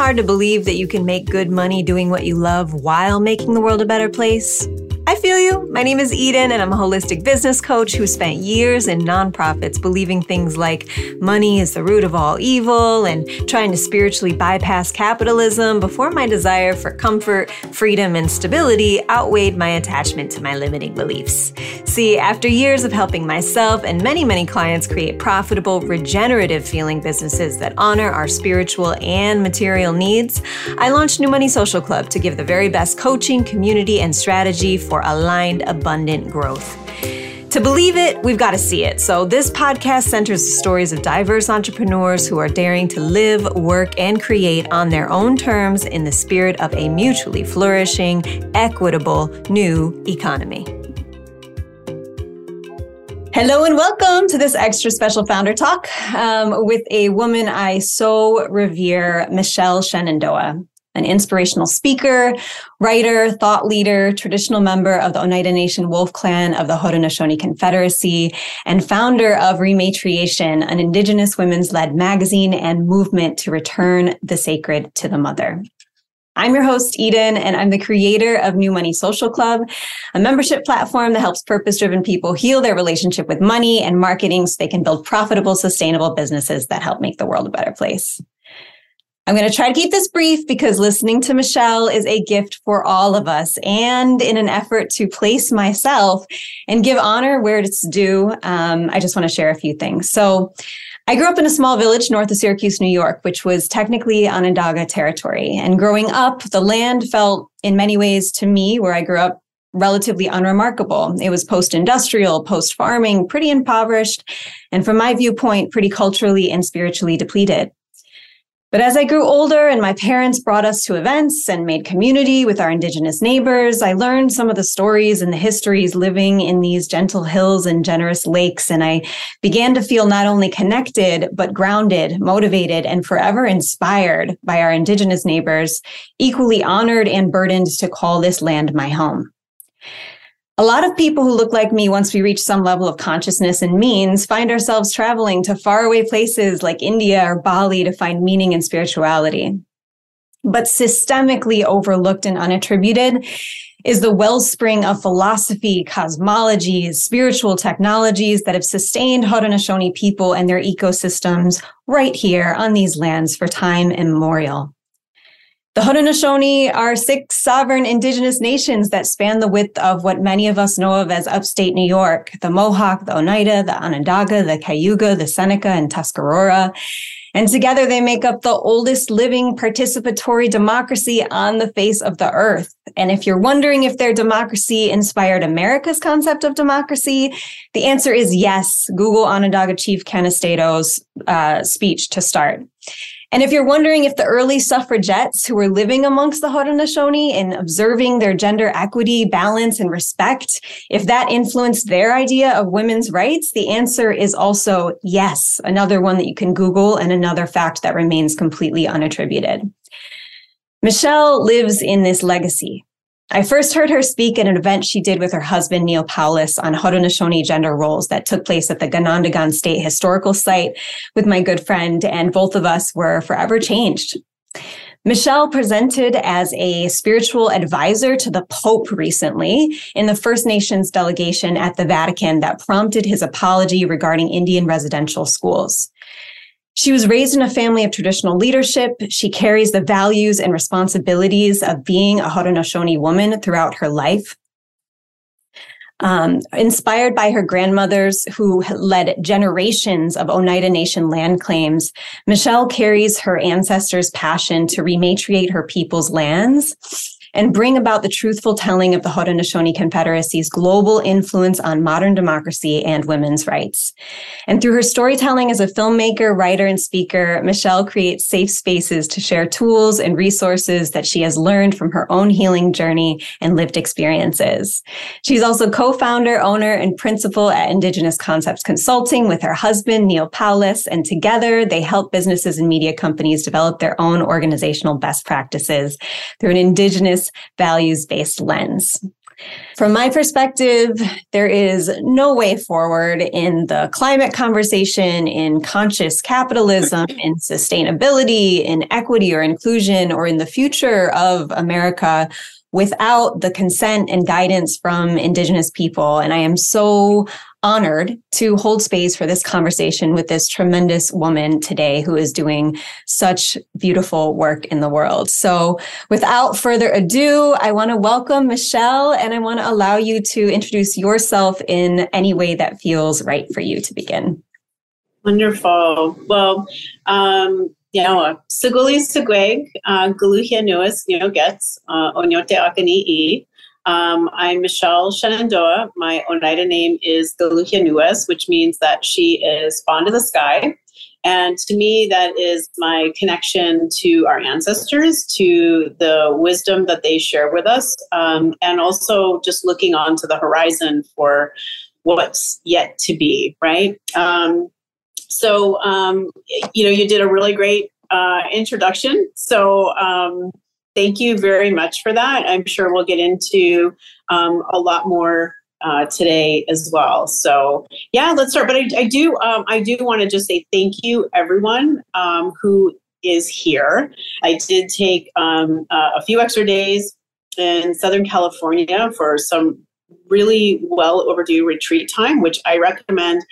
hard to believe that you can make good money doing what you love while making the world a better place? I feel you. My name is Eden, and I'm a holistic business coach who spent years in nonprofits believing things like money is the root of all evil and trying to spiritually bypass capitalism before my desire for comfort, freedom, and stability outweighed my attachment to my limiting beliefs. See, after years of helping myself and many, many clients create profitable, regenerative feeling businesses that honor our spiritual and material needs, I launched New Money Social Club to give the very best coaching, community, and strategy for for aligned, abundant growth. To believe it, we've got to see it. So, this podcast centers the stories of diverse entrepreneurs who are daring to live, work, and create on their own terms in the spirit of a mutually flourishing, equitable new economy. Hello and welcome to this extra special founder talk um, with a woman I so revere, Michelle Schenandoah an inspirational speaker, writer, thought leader, traditional member of the Oneida Nation Wolf Clan of the Haudenosaunee Confederacy, and founder of Rematriation, an Indigenous women's led magazine and movement to return the sacred to the mother. I'm your host, Eden, and I'm the creator of New Money Social Club, a membership platform that helps purpose driven people heal their relationship with money and marketing so they can build profitable, sustainable businesses that help make the world a better place. I'm going to try to keep this brief because listening to Michelle is a gift for all of us. And in an effort to place myself and give honor where it's due, um, I just want to share a few things. So, I grew up in a small village north of Syracuse, New York, which was technically Onondaga territory. And growing up, the land felt in many ways to me, where I grew up, relatively unremarkable. It was post industrial, post farming, pretty impoverished, and from my viewpoint, pretty culturally and spiritually depleted. But as I grew older and my parents brought us to events and made community with our Indigenous neighbors, I learned some of the stories and the histories living in these gentle hills and generous lakes. And I began to feel not only connected, but grounded, motivated, and forever inspired by our Indigenous neighbors, equally honored and burdened to call this land my home. A lot of people who look like me, once we reach some level of consciousness and means, find ourselves traveling to faraway places like India or Bali to find meaning and spirituality. But systemically overlooked and unattributed is the wellspring of philosophy, cosmologies, spiritual technologies that have sustained Haudenosaunee people and their ecosystems right here on these lands for time immemorial. The Haudenosaunee are six sovereign indigenous nations that span the width of what many of us know of as upstate New York the Mohawk, the Oneida, the Onondaga, the Cayuga, the Seneca, and Tuscarora. And together they make up the oldest living participatory democracy on the face of the earth. And if you're wondering if their democracy inspired America's concept of democracy, the answer is yes. Google Onondaga Chief Ken uh, speech to start. And if you're wondering if the early suffragettes who were living amongst the Haudenosaunee and observing their gender equity, balance, and respect, if that influenced their idea of women's rights, the answer is also yes. Another one that you can Google and another fact that remains completely unattributed. Michelle lives in this legacy. I first heard her speak at an event she did with her husband, Neil Powless, on Haudenosaunee gender roles that took place at the Ganondagan State Historical Site with my good friend, and both of us were forever changed. Michelle presented as a spiritual advisor to the Pope recently in the First Nations delegation at the Vatican that prompted his apology regarding Indian residential schools. She was raised in a family of traditional leadership. She carries the values and responsibilities of being a Haudenosaunee woman throughout her life. Um, inspired by her grandmothers who led generations of Oneida Nation land claims, Michelle carries her ancestors' passion to rematriate her people's lands and bring about the truthful telling of the Haudenosaunee Confederacy's global influence on modern democracy and women's rights. And through her storytelling as a filmmaker, writer, and speaker, Michelle creates safe spaces to share tools and resources that she has learned from her own healing journey and lived experiences. She's also co-founder, owner, and principal at Indigenous Concepts Consulting with her husband, Neil Powless, and together they help businesses and media companies develop their own organizational best practices through an Indigenous values based lens. From my perspective, there is no way forward in the climate conversation, in conscious capitalism, in sustainability, in equity or inclusion, or in the future of America without the consent and guidance from Indigenous people. And I am so honored to hold space for this conversation with this tremendous woman today who is doing such beautiful work in the world. So, without further ado, I want to welcome Michelle and I want to allow you to introduce yourself in any way that feels right for you to begin. Wonderful. Well, um, Yawa, Saguli Sagweg, uh, Kaluhyanu, Neo Gets, uh, Onyote Akani E. Um, I'm Michelle Schenandoah. My Oneida name is Kaluhyanu, which means that she is fond of the sky. And to me, that is my connection to our ancestors, to the wisdom that they share with us, um, and also just looking onto the horizon for what's yet to be, right? Um, so, um, you know, you did a really great uh, introduction. So, um, thank you very much for that. I'm sure we'll get into um, a lot more uh, today as well. So yeah, let's start. But I, I do um, I do want to just say thank you everyone um, who is here. I did take um, uh, a few extra days in Southern California for some really well overdue retreat time, which I recommend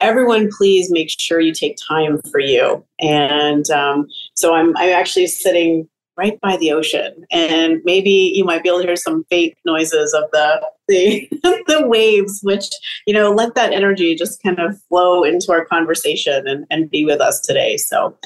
everyone please make sure you take time for you and um, so I'm, I'm actually sitting right by the ocean. And maybe you might be able to hear some faint noises of the the, the waves which you know let that energy just kind of flow into our conversation and, and be with us today. So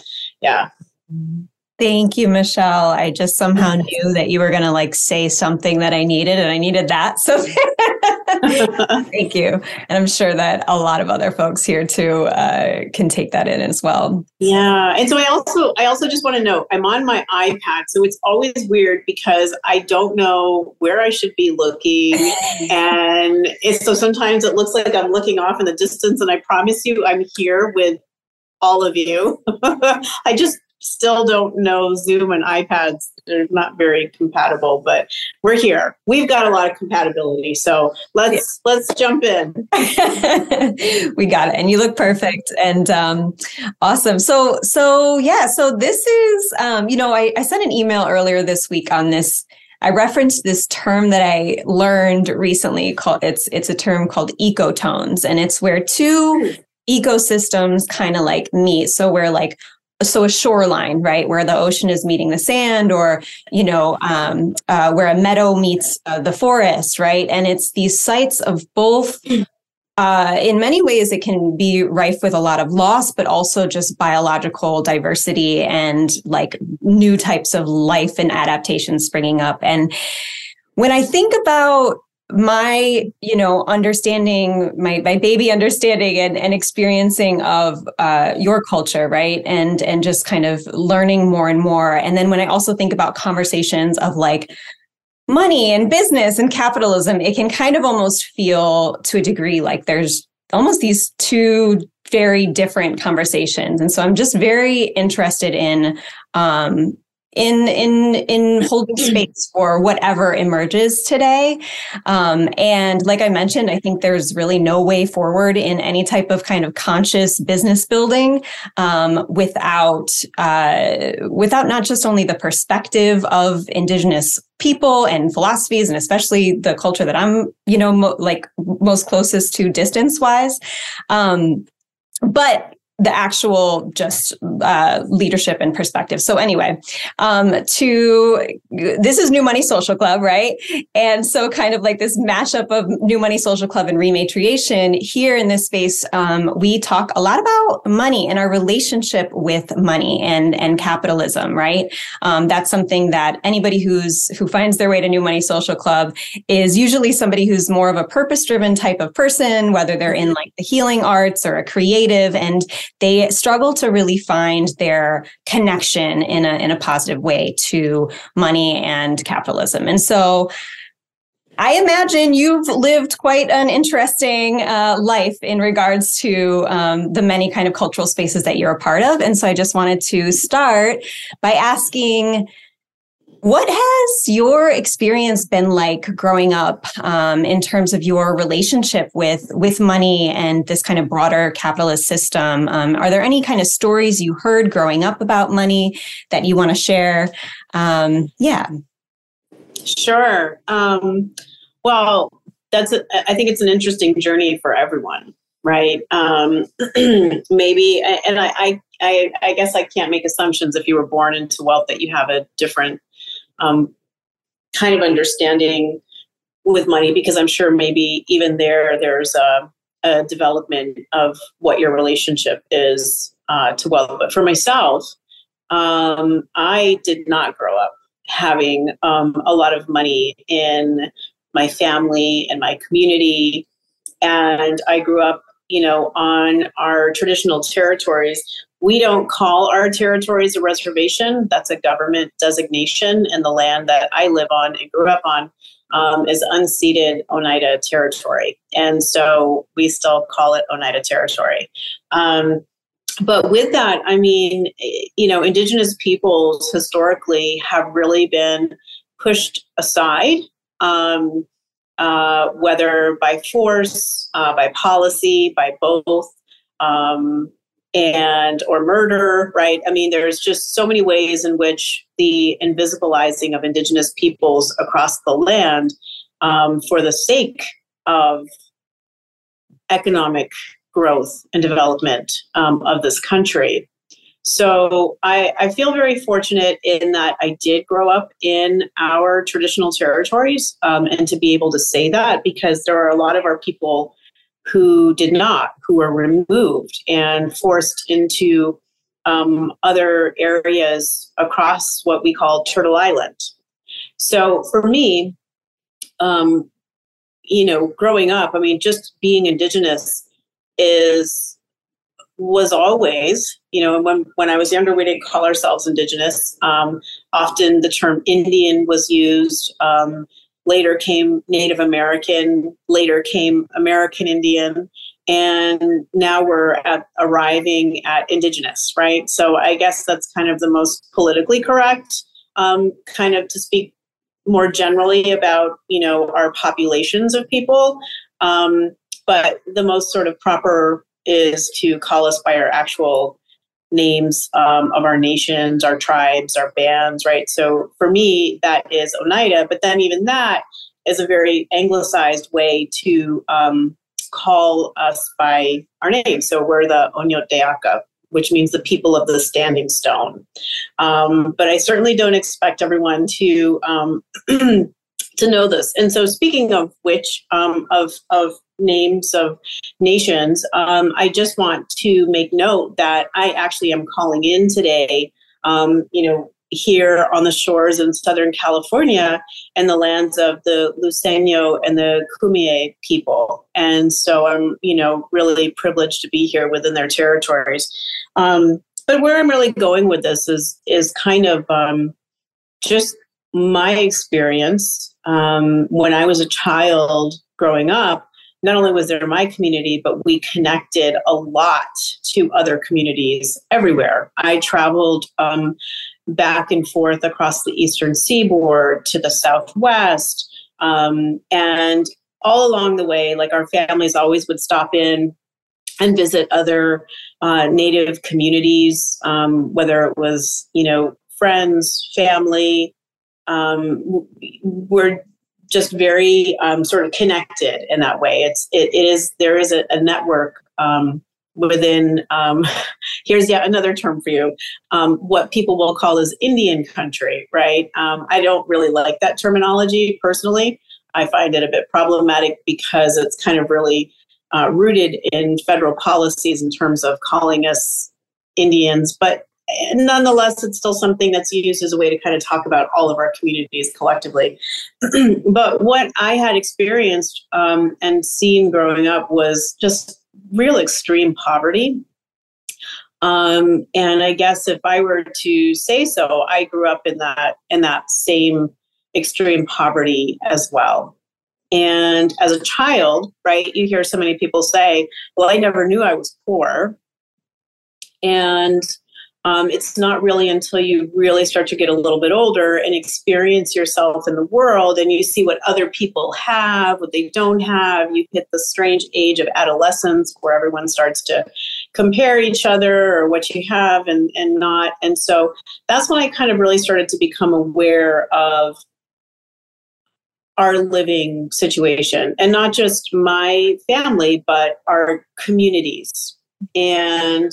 yeah mm-hmm. Thank you, Michelle. I just somehow knew that you were going to like say something that I needed, and I needed that. So thank you. And I'm sure that a lot of other folks here too uh, can take that in as well. Yeah. And so I also, I also just want to note I'm on my iPad. So it's always weird because I don't know where I should be looking. and it's, so sometimes it looks like I'm looking off in the distance. And I promise you, I'm here with all of you. I just still don't know Zoom and iPads. They're not very compatible, but we're here. We've got a lot of compatibility. So let's yeah. let's jump in. we got it. And you look perfect and um, awesome. So so yeah, so this is um, you know, I, I sent an email earlier this week on this. I referenced this term that I learned recently called it's it's a term called ecotones. And it's where two ecosystems kind of like meet. So where like so a shoreline right where the ocean is meeting the sand or you know um, uh, where a meadow meets uh, the forest right? And it's these sites of both uh, in many ways it can be rife with a lot of loss but also just biological diversity and like new types of life and adaptations springing up. And when i think about my you know understanding my my baby understanding and, and experiencing of uh, your culture right? And and just kind of learning more and more. And then when i also think about conversations of like money and business and capitalism it can kind of almost feel to a degree like there's almost these two very different conversations. And so i'm just very interested in um, in in in holding space for whatever emerges today. Um, and like i mentioned i think there's really no way forward in any type of kind of conscious business building um, without uh, without not just only the perspective of indigenous people and philosophies and especially the culture that i'm you know mo- like most closest to distance wise um, but the actual just uh, leadership and perspective. So anyway, um, to this is New Money Social Club, right? And so kind of like this mashup of New Money Social Club and Rematriation here in this space, um, we talk a lot about money and our relationship with money and and capitalism, right? Um, that's something that anybody who's who finds their way to New Money Social Club is usually somebody who's more of a purpose driven type of person, whether they're in like the healing arts or a creative and they struggle to really find their connection in a in a positive way to money and capitalism. And so I imagine you've lived quite an interesting uh, life in regards to um, the many kind of cultural spaces that you're a part of. And so I just wanted to start by asking What has your experience been like growing up um, in terms of your relationship with with money and this kind of broader capitalist system? Um, are there any kind of stories you heard growing up about money that you want to share? Um, yeah, sure. Um, well, that's a, I think it's an interesting journey for everyone, right? Um, maybe, and I, I I guess I can't make assumptions if you were born into wealth that you have a different um, kind of understanding with money because I'm sure maybe even there there's a, a development of what your relationship is uh, to wealth. But for myself, um, I did not grow up having um, a lot of money in my family and my community, and I grew up, you know, on our traditional territories we don't call our territories a reservation. That's a government designation, and the land that I live on and grew up on um, is unceded Oneida territory. And so we still call it Oneida territory. Um, but with that, I mean, you know, Indigenous peoples historically have really been pushed aside, um, uh, whether by force, uh, by policy, by both. Um, and or murder right? I mean there's just so many ways in which the invisibilizing of indigenous peoples across the land um, for the sake of economic growth and development um, of this country. So I, I feel very fortunate in that I did grow up in our traditional territories um, and to be able to say that because there are a lot of our people who did not, who were removed and forced into um, other areas across what we call Turtle Island. So for me, um, you know, growing up, I mean, just being Indigenous is was always, you know, when when I was younger, we didn't call ourselves Indigenous. Um, often the term Indian was used. Um, Later came Native American, later came American Indian, and now we're at arriving at Indigenous, right? So I guess that's kind of the most politically correct, um, kind of to speak more generally about you know our populations of people. Um, but the most sort of proper is to call us by our actual names um, of our nations, our tribes, our bands, right? So for me, that is Oneida. But then even that is a very anglicized way to um, call us by our name. So we're the Onyoteaka, which means the people of the standing stone. Um, but I certainly don't expect everyone to um, to know this. And so, speaking of which, um, of of names of nations, um, I just want to make note that I actually am calling in today. Um, you know, here on the shores in Southern California and the lands of the Luiseño and the Kumeyaay people. And so I'm, you know, really privileged to be here within their territories. Um, but where I'm really going with this is is kind of um, just my experience um, when I was a child growing up not only was there my community, but we connected a lot to other communities everywhere. I traveled um, back and forth across the eastern seaboard to the southwest. Um, and all along the way, like our families always would stop in and visit other uh, native communities, um, whether it was, you know, friends, family. Um, we're just very um, sort of connected in that way. It's it, it is there is a, a network um, within. Um, here's yet another term for you. Um, what people will call as Indian country, right? Um, I don't really like that terminology personally. I find it a bit problematic because it's kind of really uh, rooted in federal policies in terms of calling us Indians, but nonetheless, it's still something that's used as a way to kind of talk about all of our communities collectively. but what I had experienced um, and seen growing up was just real extreme poverty. Um, and I guess if I were to say so, I grew up in that in that same extreme poverty as well. And as a child, right, you hear so many people say, "Well, I never knew I was poor," and um, it's not really until you really start to get a little bit older and experience yourself in the world and you see what other people have, what they don't have. You hit the strange age of adolescence where everyone starts to compare each other or what you have and, and not. And so that's when I kind of really started to become aware of our living situation and not just my family, but our communities. And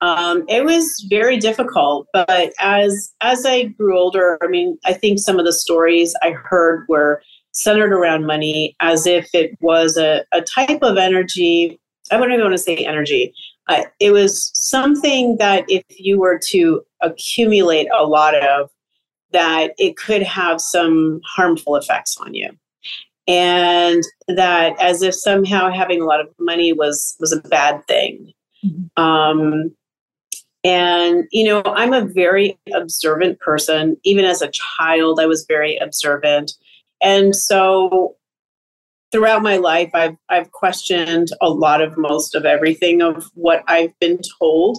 um, it was very difficult, but as as I grew older, I mean, I think some of the stories I heard were centered around money, as if it was a, a type of energy. I wouldn't even want to say energy. Uh, it was something that if you were to accumulate a lot of, that it could have some harmful effects on you and that as if somehow having a lot of money was was a bad thing mm-hmm. um, and, you know, I'm a very observant person. Even as a child, I was very observant. And so throughout my life, I've, I've questioned a lot of most of everything of what I've been told.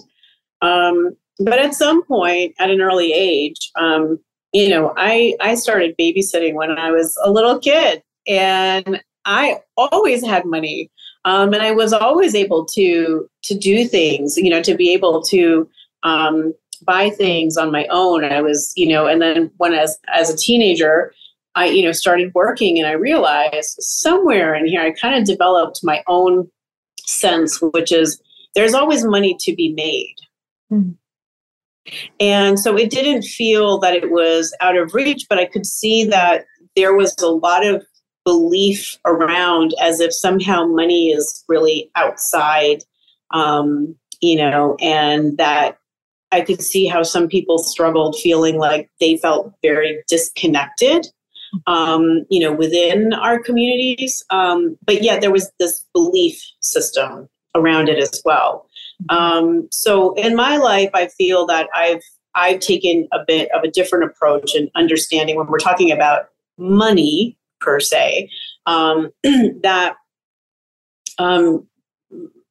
Um, but at some point, at an early age, um, you know, I, I started babysitting when I was a little kid. And I always had money. Um, and I was always able to to do things, you know, to be able to um, buy things on my own. I was, you know, and then when as as a teenager, I, you know, started working and I realized somewhere in here I kind of developed my own sense, which is there's always money to be made. Mm-hmm. And so it didn't feel that it was out of reach, but I could see that there was a lot of belief around as if somehow money is really outside, um, you know, and that I could see how some people struggled feeling like they felt very disconnected, um, you know, within our communities. Um, but yet there was this belief system around it as well. Um, so in my life, I feel that I've I've taken a bit of a different approach and understanding when we're talking about money per se, um, that um,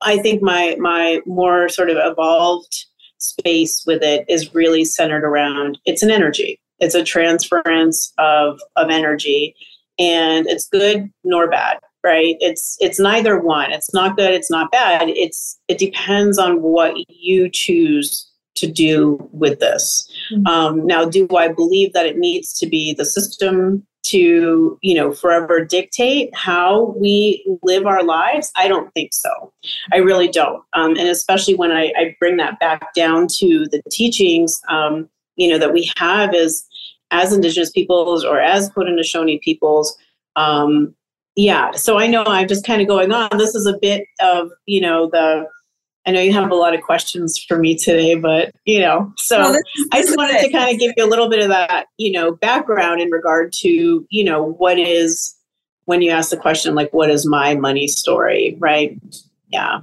I think my my more sort of evolved space with it is really centered around it's an energy. It's a transference of of energy, and it's good nor bad right? It's it's neither one. It's not good it's not bad. It's it depends on what you choose to do with this. Mm-hmm. um, now do i believe that it needs to be the system to you know forever dictate how we live our lives? I don't think so. I really don't. Um, and especially when I, I, bring that back down to the teachings um, you know that we have as as indigenous peoples or as haudenosaunee peoples um, yeah. So i know i'm just kind of going on this is a bit of you know the I know you have a lot of questions for me today, but you know, so well, I just wanted to kind of give you a little bit of that, you know, background in regard to, you know, what is when you ask the question like what is my money story, right? Yeah.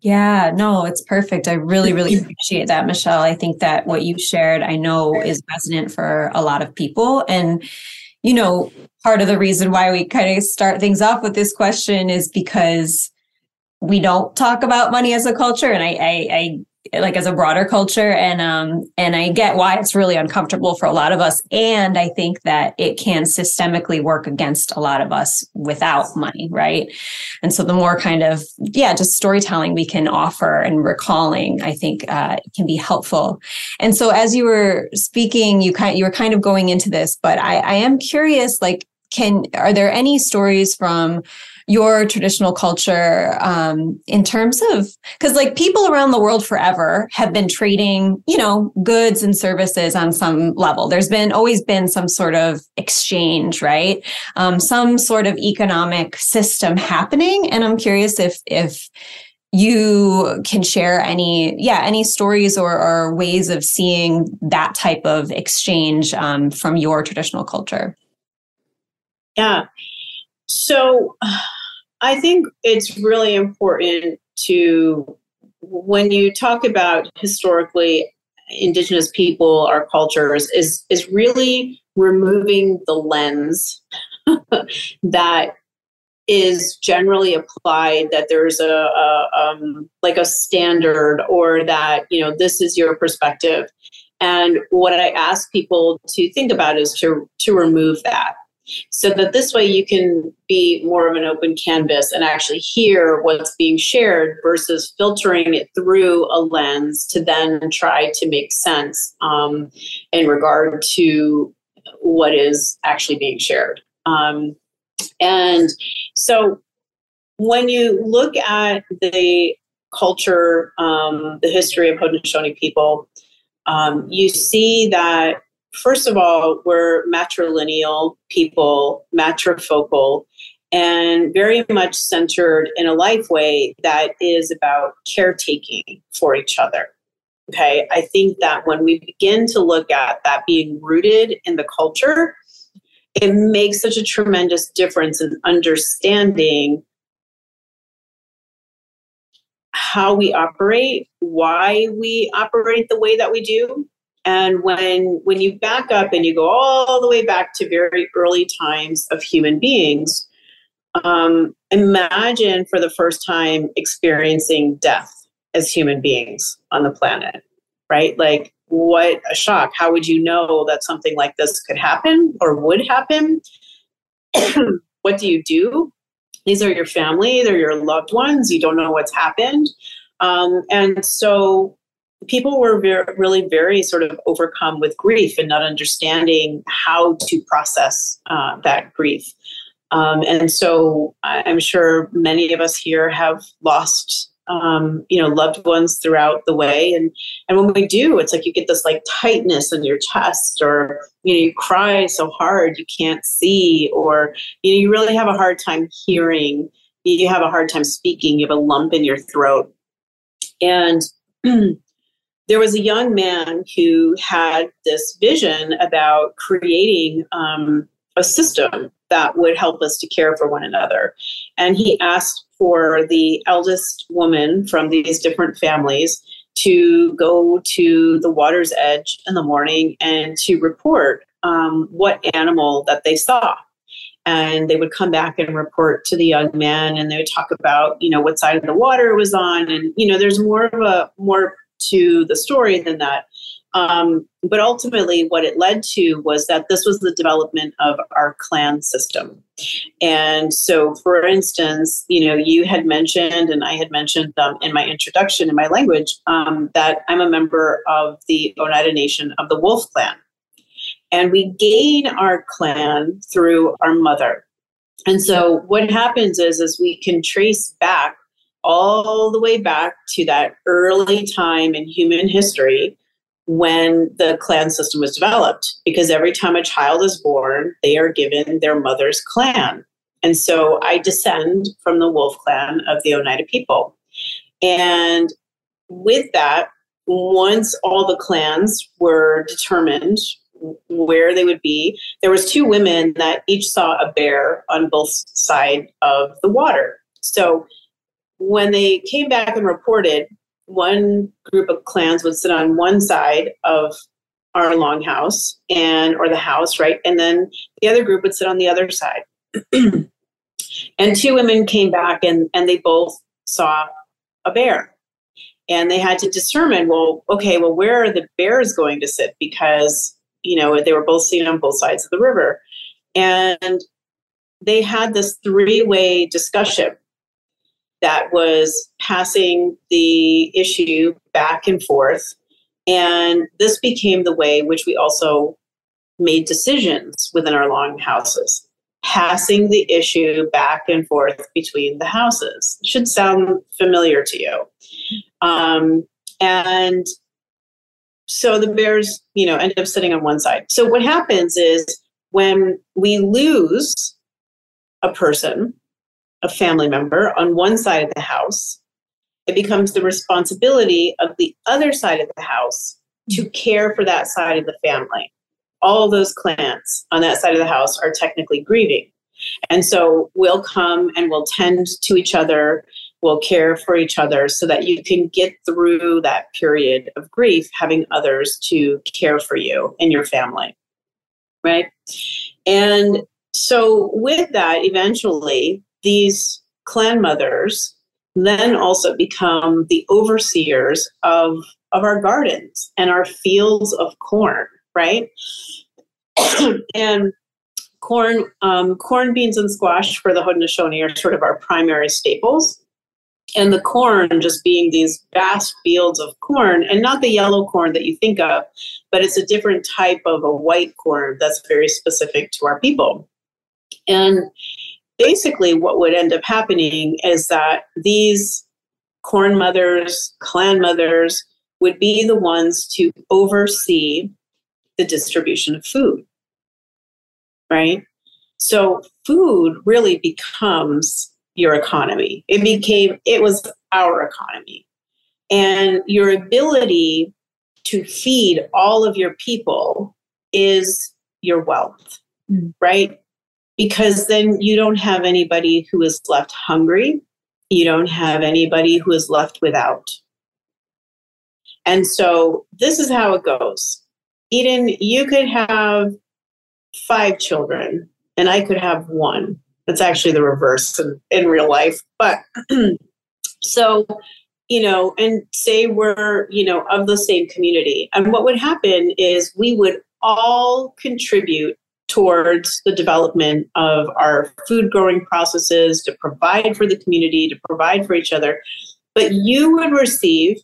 Yeah, no, it's perfect. I really, really appreciate that, Michelle. I think that what you shared, I know is resonant for a lot of people. And, you know, part of the reason why we kind of start things off with this question is because we don't talk about money as a culture and I, I, I like as a broader culture and um and I get why it's really uncomfortable for a lot of us and I think that it can systemically work against a lot of us without money right? And so the more kind of yeah just storytelling we can offer and recalling I think uh, can be helpful. And so as you were speaking you kind you were kind of going into this but I I am curious like can are there any stories from your traditional culture um, in terms of because like people around the world forever have been trading you know goods and services on some level. There's been always been some sort of exchange right? Um, some sort of economic system happening and i'm curious if if you can share any yeah any stories or, or ways of seeing that type of exchange um, from your traditional culture. Yeah. So I think it's really important to, when you talk about historically indigenous people, our cultures, is, is really removing the lens that is generally applied that there's a, a um, like a standard or that you know this is your perspective. And what i ask people to think about is to to remove that so that this way you can be more of an open canvas and actually hear what's being shared versus filtering it through a lens to then try to make sense um, in regard to what is actually being shared. Um, and so when you look at the culture, um, the history of Haudenosaunee people, um, you see that, first of all, we're matrilineal people, matrifocal, and very much centered in a life way that is about caretaking for each other. Okay, I think that when we begin to look at that being rooted in the culture, it makes such a tremendous difference in understanding how we operate, why we operate the way that we do. And when when you back up and you go all the way back to very early times of human beings, um, imagine for the first time experiencing death as human beings on the planet, right? Like what a shock. How would you know that something like this could happen or would happen? what do you do? These are your family, they're your loved ones. You don't know what's happened. Um, and so people were very, really very sort of overcome with grief and not understanding how to process uh, that grief. Um, and so I'm sure many of us here have lost um, you know loved ones throughout the way. And and when we do it's like you get this like tightness in your chest or you know you cry so hard you can't see or you know you really have a hard time hearing. You have a hard time speaking. You have a lump in your throat. And there was a young man who had this vision about creating um, a system that would help us to care for one another. And he asked for the eldest woman from these different families to go to the water's edge in the morning and to report um, what animal that they saw. And they would come back and report to the young man, and they would talk about, you know, what side of the water it was on, and you know, there's more of a more to the story than that. Um, but ultimately, what it led to was that this was the development of our clan system. And so, for instance, you know, you had mentioned, and I had mentioned um, in my introduction in my language, um, that I'm a member of the Oneida Nation of the Wolf Clan. And we gain our clan through our mother. And so, what happens is, is we can trace back all the way back to that early time in human history when the clan system was developed because every time a child is born, they are given their mother's clan. And so I descend from the wolf clan of the Oneida people. And with that, once all the clans were determined where they would be, there was two women that each saw a bear on both sides of the water. So when they came back and reported, one group of clans would sit on one side of our longhouse and or the house right? And then the other group would sit on the other side. And two women came back and and they both saw a bear. And they had to determine well okay well where are the bears going to sit? Because you know they were both seen on both sides of the river. And they had this three-way discussion that was passing the issue back and forth. And this became the way which we also made decisions within our long houses, passing the issue back and forth between the houses. Should sound familiar to you. Um, and so the bears, you know, end up sitting on one side. So what happens is when we lose a person, a family member on one side of the house, it becomes the responsibility of the other side of the house to mm-hmm. care for that side of the family. All those clans on that side of the house are technically grieving. And so we'll come and we'll tend to each other, we'll care for each other so that you can get through that period of grief, having others to care for you and your family. Right? And so with that, eventually, these clan mothers then also become the overseers of of our gardens and our fields of corn, right? and corn, um, corn, beans, and squash for the Haudenosaunee are sort of our primary staples. And the corn just being these vast fields of corn, and not the yellow corn that you think of, but it's a different type of a white corn that's very specific to our people. And basically, what would end up happening is that these corn mothers, clan mothers, would be the ones to oversee the distribution of food. Right? So food really becomes your economy. It became, it was our economy. And your ability to feed all of your people is your wealth, mm. right? Because then you don't have anybody who is left hungry. You don't have anybody who is left without. And so this is how it goes. Eden, you could have five children, and I could have one. That's actually the reverse in, in real life. But so, you know, and say we're, you know, of the same community. And what would happen is we would all contribute towards the development of our food growing processes to provide for the community, to provide for each other. But you would receive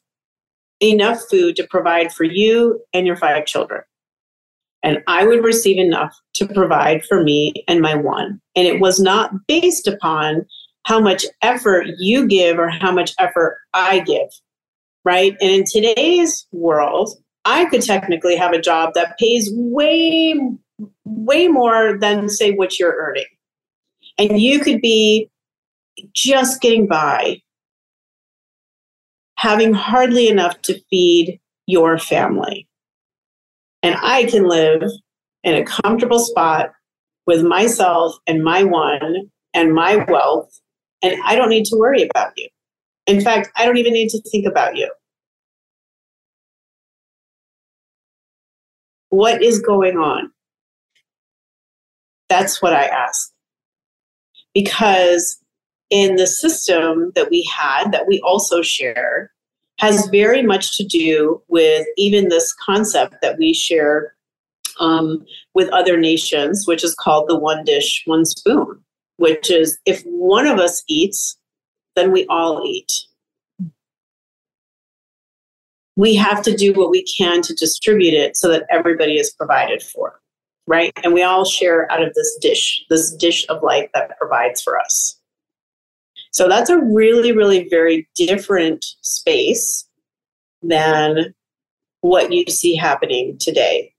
enough food to provide for you and your five children. And I would receive enough to provide for me and my one. And it was not based upon how much effort you give or how much effort I give, right? And in today's world, I could technically have a job that pays way, way more than, say, what you're earning. And you could be just getting by having hardly enough to feed your family. And I can live in a comfortable spot with myself and my one and my wealth, and I don't need to worry about you. In fact, I don't even need to think about you. What is going on? That's what I ask. Because in the system that we had, that we also share, has very much to do with even this concept that we share um, with other nations, which is called the one dish, one spoon, which is if one of us eats, then we all eat. We have to do what we can to distribute it so that everybody is provided for, right? And we all share out of this dish, this dish of life that provides for us. So that's a really, really very different space than what you see happening today.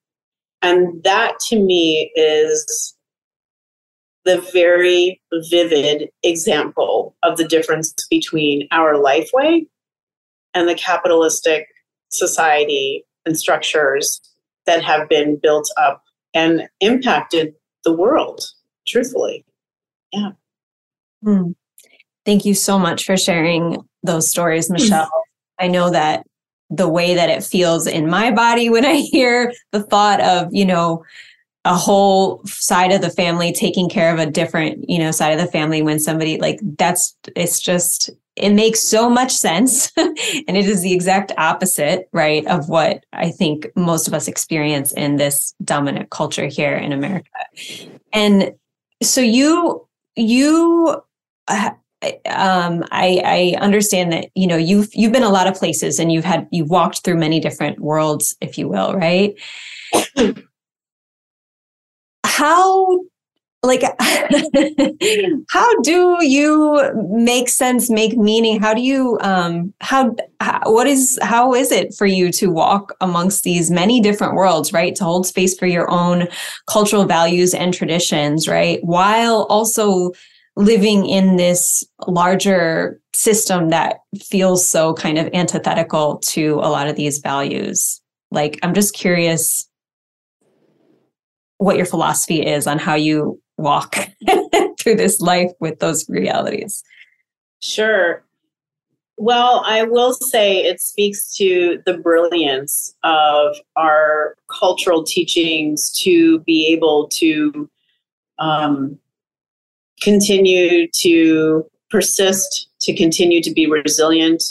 And that to me is the very vivid example of the difference between our life way and the capitalistic society and structures that have been built up and impacted the world, truthfully. Yeah. Hmm. Thank you so much for sharing those stories, Michelle. I know that the way that it feels in my body when I hear the thought of, you know, a whole side of the family taking care of a different, you know, side of the family when somebody like that's it's just it makes so much sense and it is the exact opposite, right, of what I think most of us experience in this dominant culture here in America. And so you you uh, um, I, I understand that you know you've you've been a lot of places and you've had you've walked through many different worlds, if you will, right? How like how do you make sense make meaning? How do you um how, how what is how is it for you to walk amongst these many different worlds right? To hold space for your own cultural values and traditions right? While also living in this larger system that feels so kind of antithetical to a lot of these values. Like, I'm just curious what your philosophy is on how you walk through this life with those realities. Sure. Well, I will say it speaks to the brilliance of our cultural teachings to be able to um, continue to persist, to continue to be resilient,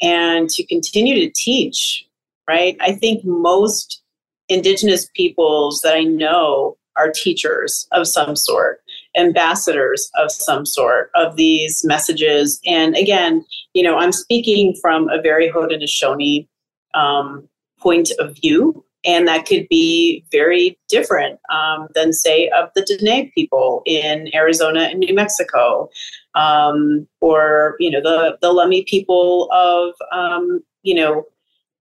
and to continue to teach, right? I think most Indigenous peoples that I know are teachers of some sort, ambassadors of some sort of these messages. And again, you know, I'm speaking from a very Haudenosaunee um, point of view and that could be very different um, than say of the Dene people in Arizona and New Mexico, um, or you know the the Lummi people of um, you know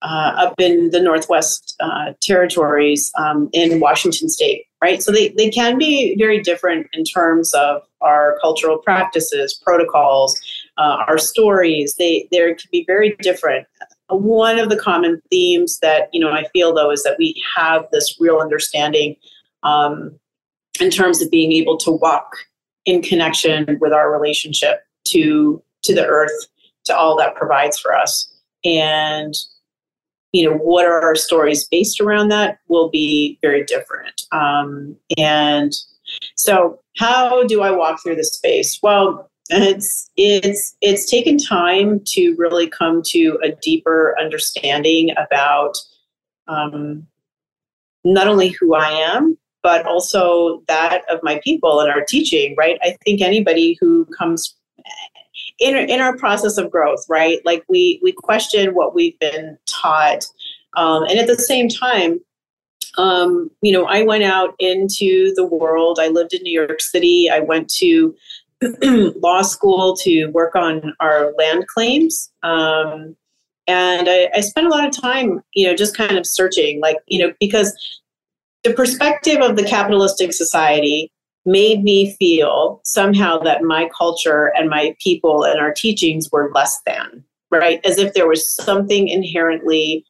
uh, up in the Northwest uh, territories um, in Washington State, right? So they they can be very different in terms of our cultural practices, protocols, uh, our stories. They they can be very different one of the common themes that you know I feel though is that we have this real understanding um, in terms of being able to walk in connection with our relationship to to the earth, to all that provides for us, and you know what are our stories based around that will be very different. Um, and so, how do I walk through this space? Well, it's it's it's taken time to really come to a deeper understanding about um, not only who I am, but also that of my people and our teaching. Right? I think anybody who comes in in our process of growth, right? Like we we question what we've been taught, um, and at the same time. Um, you know, I went out into the world. I lived in New York City. I went to law school to work on our land claims. Um, and I, I spent a lot of time, you know, just kind of searching, like, you know, because the perspective of the capitalistic society made me feel somehow that my culture and my people and our teachings were less than, right? As if there was something inherently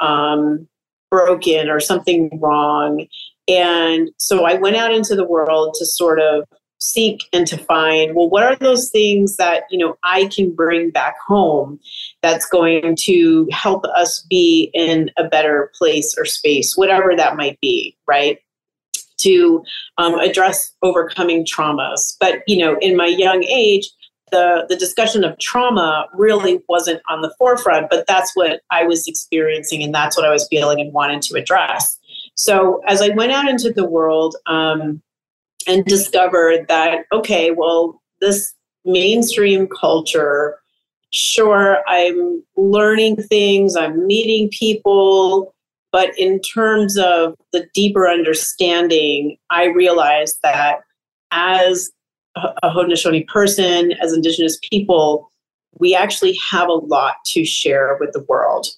um, broken or something wrong. And so I went out into the world to sort of seek and to find well what are those things that you know i can bring back home that's going to help us be in a better place or space whatever that might be right to um, address overcoming traumas. But you know in my young age the the discussion of trauma really wasn't on the forefront but that's what i was experiencing and that's what i was feeling and wanted to address. So as i went out into the world um, and discovered that, okay, well, this mainstream culture, sure, I'm learning things, I'm meeting people, but in terms of the deeper understanding, I realized that as a Haudenosaunee person, as Indigenous people, we actually have a lot to share with the world.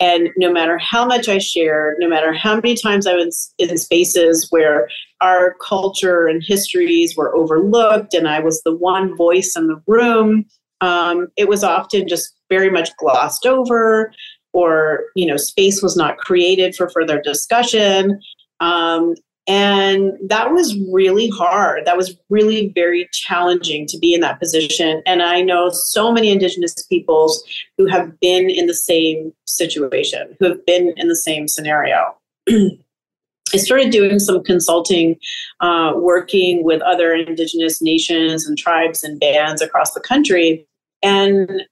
And no matter how much I shared, no matter how many times I was in spaces where our culture and histories were overlooked and I was the one voice in the room, um, it was often just very much glossed over or you know space was not created for further discussion um, and that was really hard. That was really very challenging to be in that position. And I know so many Indigenous peoples who have been in the same situation, who have been in the same scenario. I started doing some consulting, uh, working with other Indigenous nations and tribes and bands across the country. And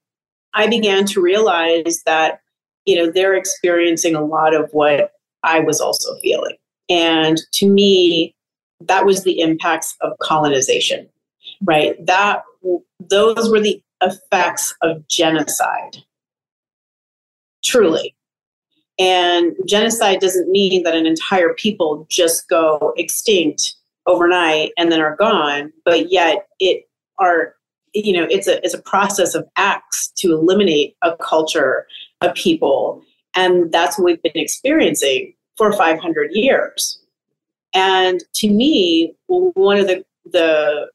I began to realize that, you know, they're experiencing a lot of what I was also feeling and to me, that was the impacts of colonization, right? That those were the effects of genocide. Truly. And genocide doesn't mean that an entire people just go extinct overnight and then are gone, but yet it are you know it's a it's a process of acts to eliminate a culture, a people, and that's what we've been experiencing for 500 years. And to me, one of the, the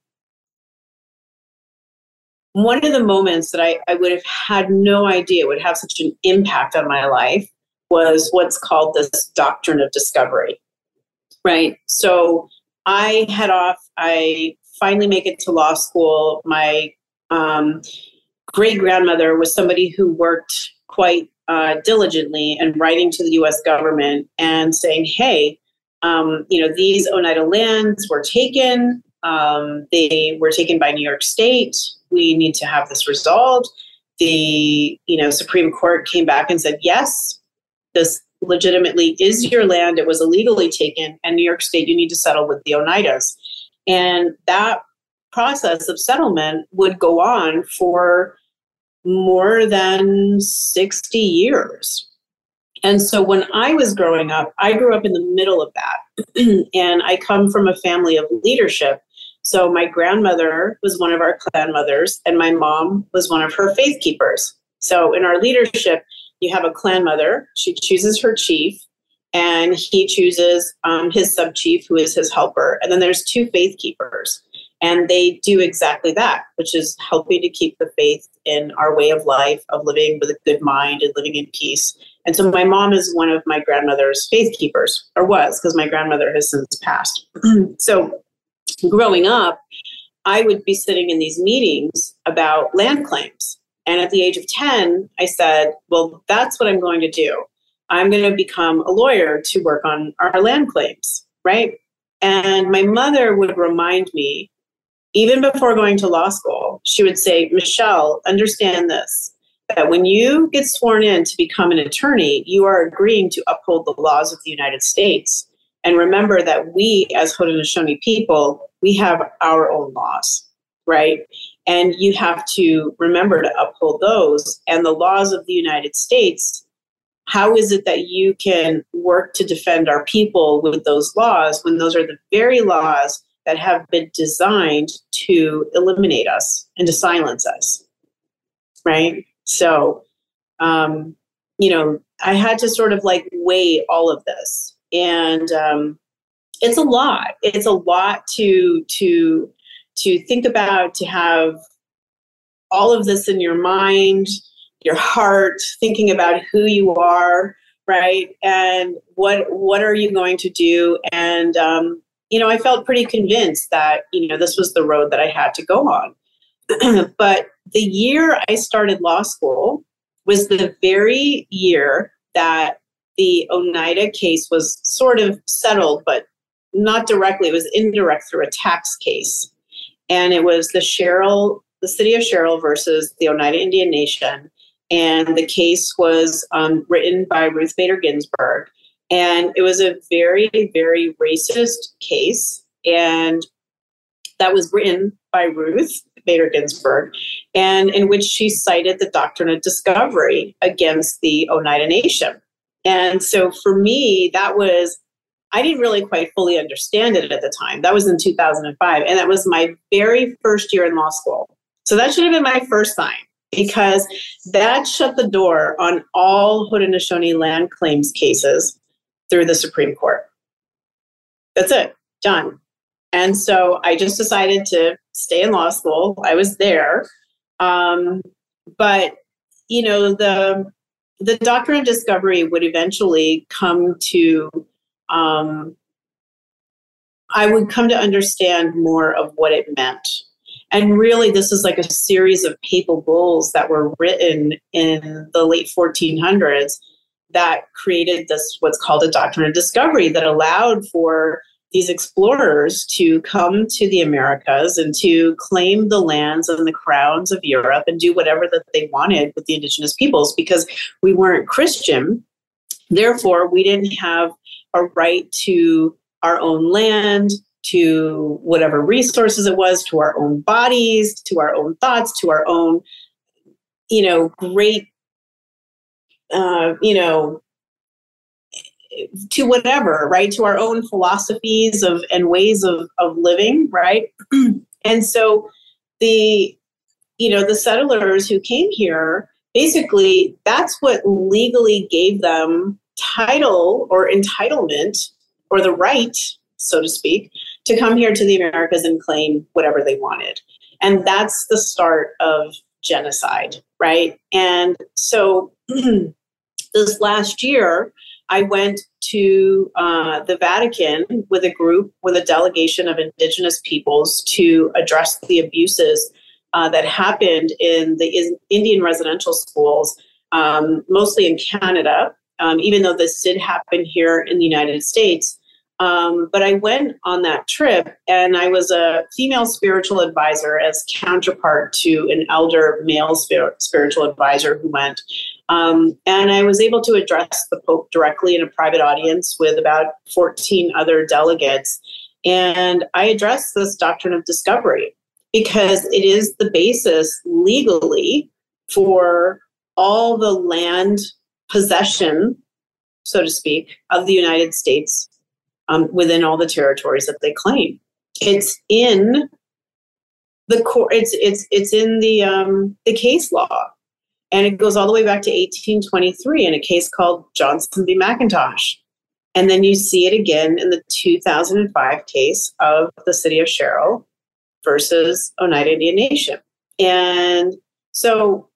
one of the moments that I, I would have had no idea would have such an impact on my life was what's called this doctrine of discovery. Right. So I head off, I finally make it to law school. My um, great grandmother was somebody who worked quite uh, diligently and writing to the U.S. government and saying, "Hey, um, you know, these Oneida lands were taken. Um, they were taken by New York State. We need to have this resolved. The you know Supreme Court came back and said yes, this legitimately is your land. It was illegally taken, and New York State, you need to settle with the Oneidas. And that process of settlement would go on for more than 60 years. And so when I was growing up, I grew up in the middle of that. and I come from a family of leadership. So my grandmother was one of our clan mothers, and my mom was one of her faith keepers. So in our leadership, you have a clan mother. She chooses her chief, and he chooses um, his sub chief, who is his helper. And then there's two faith keepers. And they do exactly that, which is helping to keep the faith in our way of life, of living with a good mind and living in peace. And so my mom is one of my grandmother's faith keepers, or was, because my grandmother has since passed. so growing up, I would be sitting in these meetings about land claims. And at the age of 10, I said, well, that's what I'm going to do. I'm going to become a lawyer to work on our land claims, right? And my mother would remind me even before going to law school, she would say, Michelle, understand this that when you get sworn in to become an attorney, you are agreeing to uphold the laws of the United States. And remember that we, as Haudenosaunee people, we have our own laws, right? And you have to remember to uphold those. And the laws of the United States, how is it that you can work to defend our people with those laws when those are the very laws that have been designed to eliminate us and to silence us. Right? So, um, you know, I had to sort of like weigh all of this. And um, it's a lot. It's a lot to to to think about, to have all of this in your mind, your heart, thinking about who you are, right? And what what are you going to do? And um, you know, I felt pretty convinced that, you know, this was the road that I had to go on. but the year I started law school was the very year that the Oneida case was sort of settled, but not directly. It was indirect through a tax case. And it was the Sherrill, the city of Sherrill versus the Oneida Indian Nation. And the case was um, written by Ruth Bader Ginsburg. And it was a very, very racist case. And that was written by Ruth Bader Ginsburg, and in which she cited the doctrine of discovery against the Oneida Nation. And so for me, that was, I didn't really quite fully understand it at the time. That was in 2005. And that was my very first year in law school. So that should have been my first time because that shut the door on all Haudenosaunee land claims cases through the Supreme Court. That's it, done. And so I just decided to stay in law school. I was there. Um, but, you know, the, the doctrine of discovery would eventually come to, um, I would come to understand more of what it meant. And really, this is like a series of papal bulls that were written in the late 1400s that created this what's called a doctrine of discovery that allowed for these explorers to come to the Americas and to claim the lands and the crowns of Europe and do whatever that they wanted with the indigenous peoples because we weren't Christian. Therefore, we didn't have a right to our own land, to whatever resources it was, to our own bodies, to our own thoughts, to our own, you know, great uh, you know, to whatever, right? To our own philosophies of and ways of of living, right? and so the you know the settlers who came here basically that's what legally gave them title or entitlement or the right so to speak to come here to the americas and claim whatever they wanted and that's the start of genocide right and so this last year, I went to uh, the Vatican with a group, with a delegation of indigenous peoples to address the abuses uh, that happened in the Indian residential schools, um, mostly in Canada. Um, even though this did happen here in the United States, Um, but I went on that trip and I was a female spiritual advisor as counterpart to an elder male spir- spiritual advisor who went. Um, and I was able to address the Pope directly in a private audience with about 14 other delegates. And I addressed this doctrine of discovery because it is the basis legally for all the land possession, so to speak, of the United States um, within all the territories that they claim. It's in the court. It's it's it's in the um, the case law, and it goes all the way back to 1823 in a case called Johnson v. McIntosh, and then you see it again in the 2005 case of the city of Sherrill versus Oneida Indian Nation, and so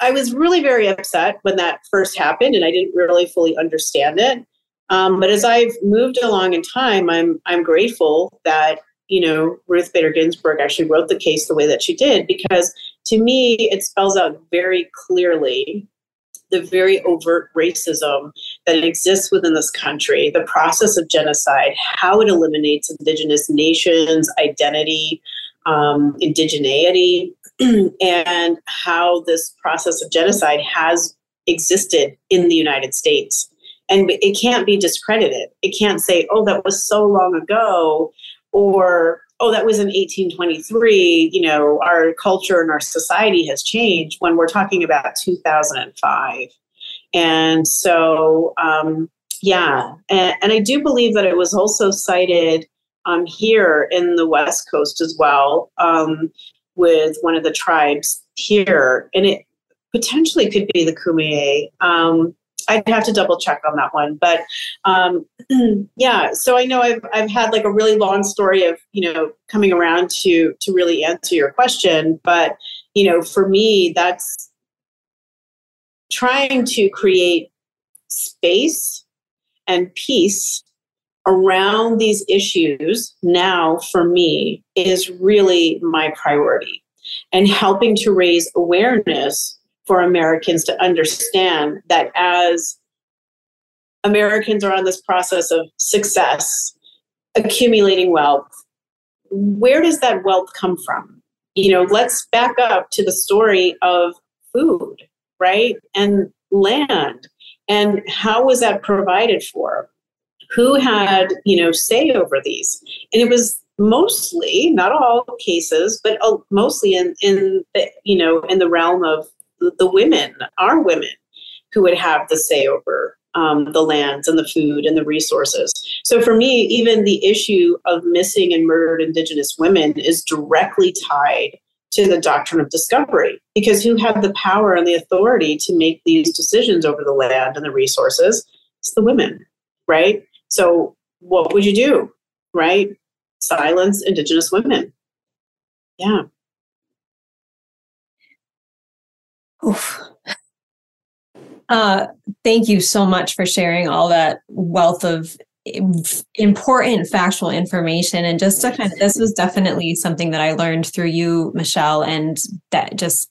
I was really very upset when that first happened, and I didn't really fully understand it. Um, but as I've moved along in time, I'm I'm grateful that you know Ruth Bader Ginsburg actually wrote the case the way that she did because to me it spells out very clearly the very overt racism that exists within this country, the process of genocide, how it eliminates indigenous nations, identity, um, indigeneity, and how this process of genocide has existed in the United States and it can't be discredited. It can't say, "Oh, that was so long ago," or "Oh, that was in 1823." You know, our culture and our society has changed when we're talking about 2005, and so um, yeah, and, and, I do believe that it was also cited um, here in the West Coast as well um, with one of the tribes here, and it potentially could be the Kumeyaay. Um, I'd have to double check on that one. But um, yeah, so I know I've I've had like a really long story of you know coming around to to really answer your question. But you know, for me, that's trying to create space and peace around these issues now for me is really my priority and helping to raise awareness for Americans to understand that as Americans are on this process of success, accumulating wealth, where does that wealth come from? You know, let's back up to the story of food, right? And land. And how was that provided for? Who had, you know, say over these? And it was mostly, not all cases, but uh, mostly in, in the, you know, in the realm of the women, our women, who would have the say over um, the lands and the food and the resources. So for me, even the issue of missing and murdered Indigenous women is directly tied to the doctrine of discovery because who had the power and the authority to make these decisions over the land and the resources? It's the women, right? So what would you do, right? Silence Indigenous women. Yeah. Oof. Uh, thank you so much for sharing all that wealth of important factual information and just to kind of this was definitely something that i learned through you michelle and that just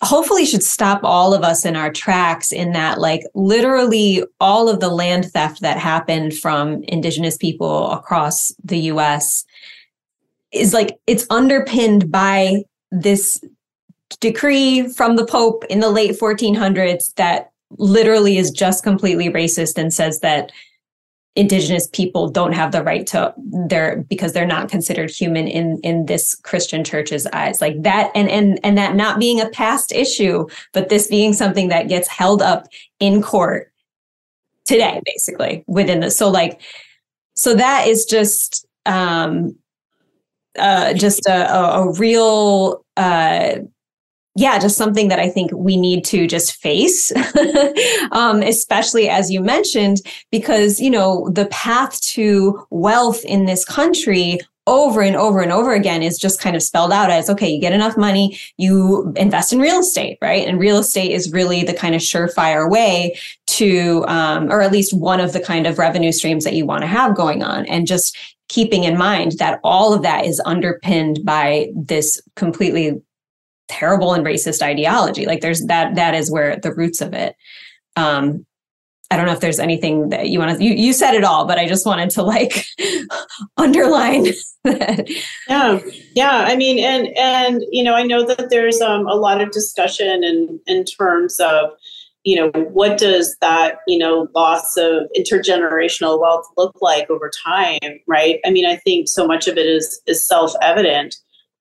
hopefully should stop all of us in our tracks in that like literally all of the land theft that happened from indigenous people across the us is like it's underpinned by this decree from the Pope in the late 1400s that literally is just completely racist and says that indigenous people don't have the right to their because they're not considered human in in this christian church's eyes. Like that and and and that not being a past issue but this being something that gets held up in court today basically within the so like so that is just um uh just a, a, a real uh yeah, just something that I think we need to just face, um, especially as you mentioned, because, you know, the path to wealth in this country over and over and over again is just kind of spelled out as okay, you get enough money, you invest in real estate, right? And real estate is really the kind of surefire way to, um, or at least one of the kind of revenue streams that you want to have going on. And just keeping in mind that all of that is underpinned by this completely terrible and racist ideology like there's that that is where the roots of it um I don't know if there's anything that you want to, you, you said it all, but I just wanted to like underline that. Yeah. Yeah. I mean, and, and, you know, I know that there's um, a lot of discussion in, in terms of, you know, what does that, you know, loss of intergenerational wealth look like over time, right? I mean, I think so much of it is, is self-evident.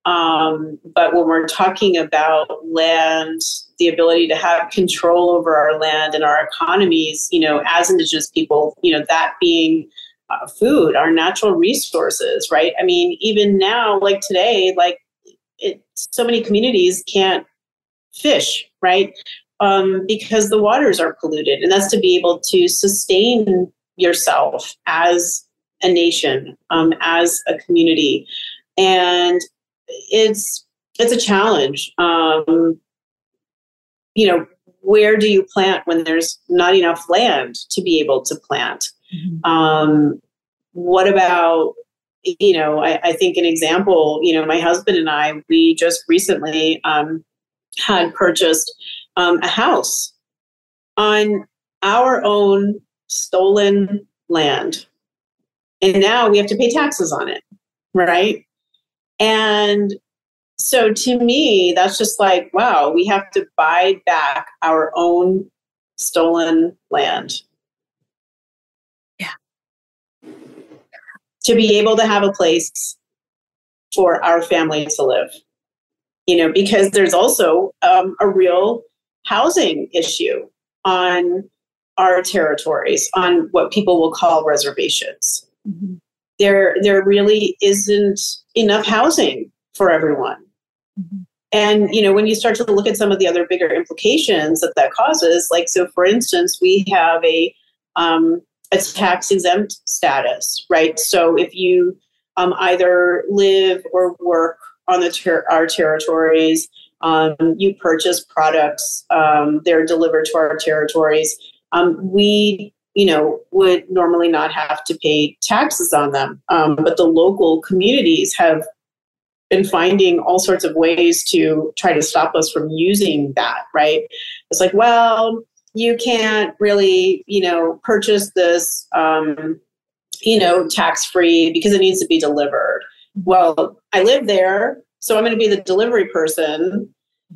Um, but when we're talking about land, the ability to have control over our land and our economies, you know, as Indigenous people, you know, that being uh, food, our natural resources, right? I mean, even now, like today, like it, so many communities can't fish, right? Um, because the waters are polluted. And that's to be able to sustain yourself as a nation, um, as a community. And it's it's a challenge. Um, you know, where do you plant when there's not enough land to be able to plant? Mm-hmm. Um, what about you know I, I, think an example you know my husband and i we just recently um, had purchased um, a house on our own stolen land and now we have to pay taxes on it right and so to me, that's just like, wow, we have to buy back our own stolen land. Yeah. To be able to have a place for our family to live. You know, because there's also um, a real housing issue on our territories, on what people will call reservations. Mm-hmm. There, there really isn't enough housing for everyone. Mm-hmm. And you know, when you start to look at some of the other bigger implications that that causes, like so, for instance, we have a um, a tax exempt status, right? So if you um, either live or work on the ter- our territories, um, you purchase products, um, they're delivered to our territories. Um, we, you know, would normally not have to pay taxes on them, um, but the local communities have been finding all sorts of ways to try to stop us from using that, right? It's like, well, you can't really, you know, purchase this, um, you know, tax free because it needs to be delivered. Well, I live there, so I'm going to be the delivery person.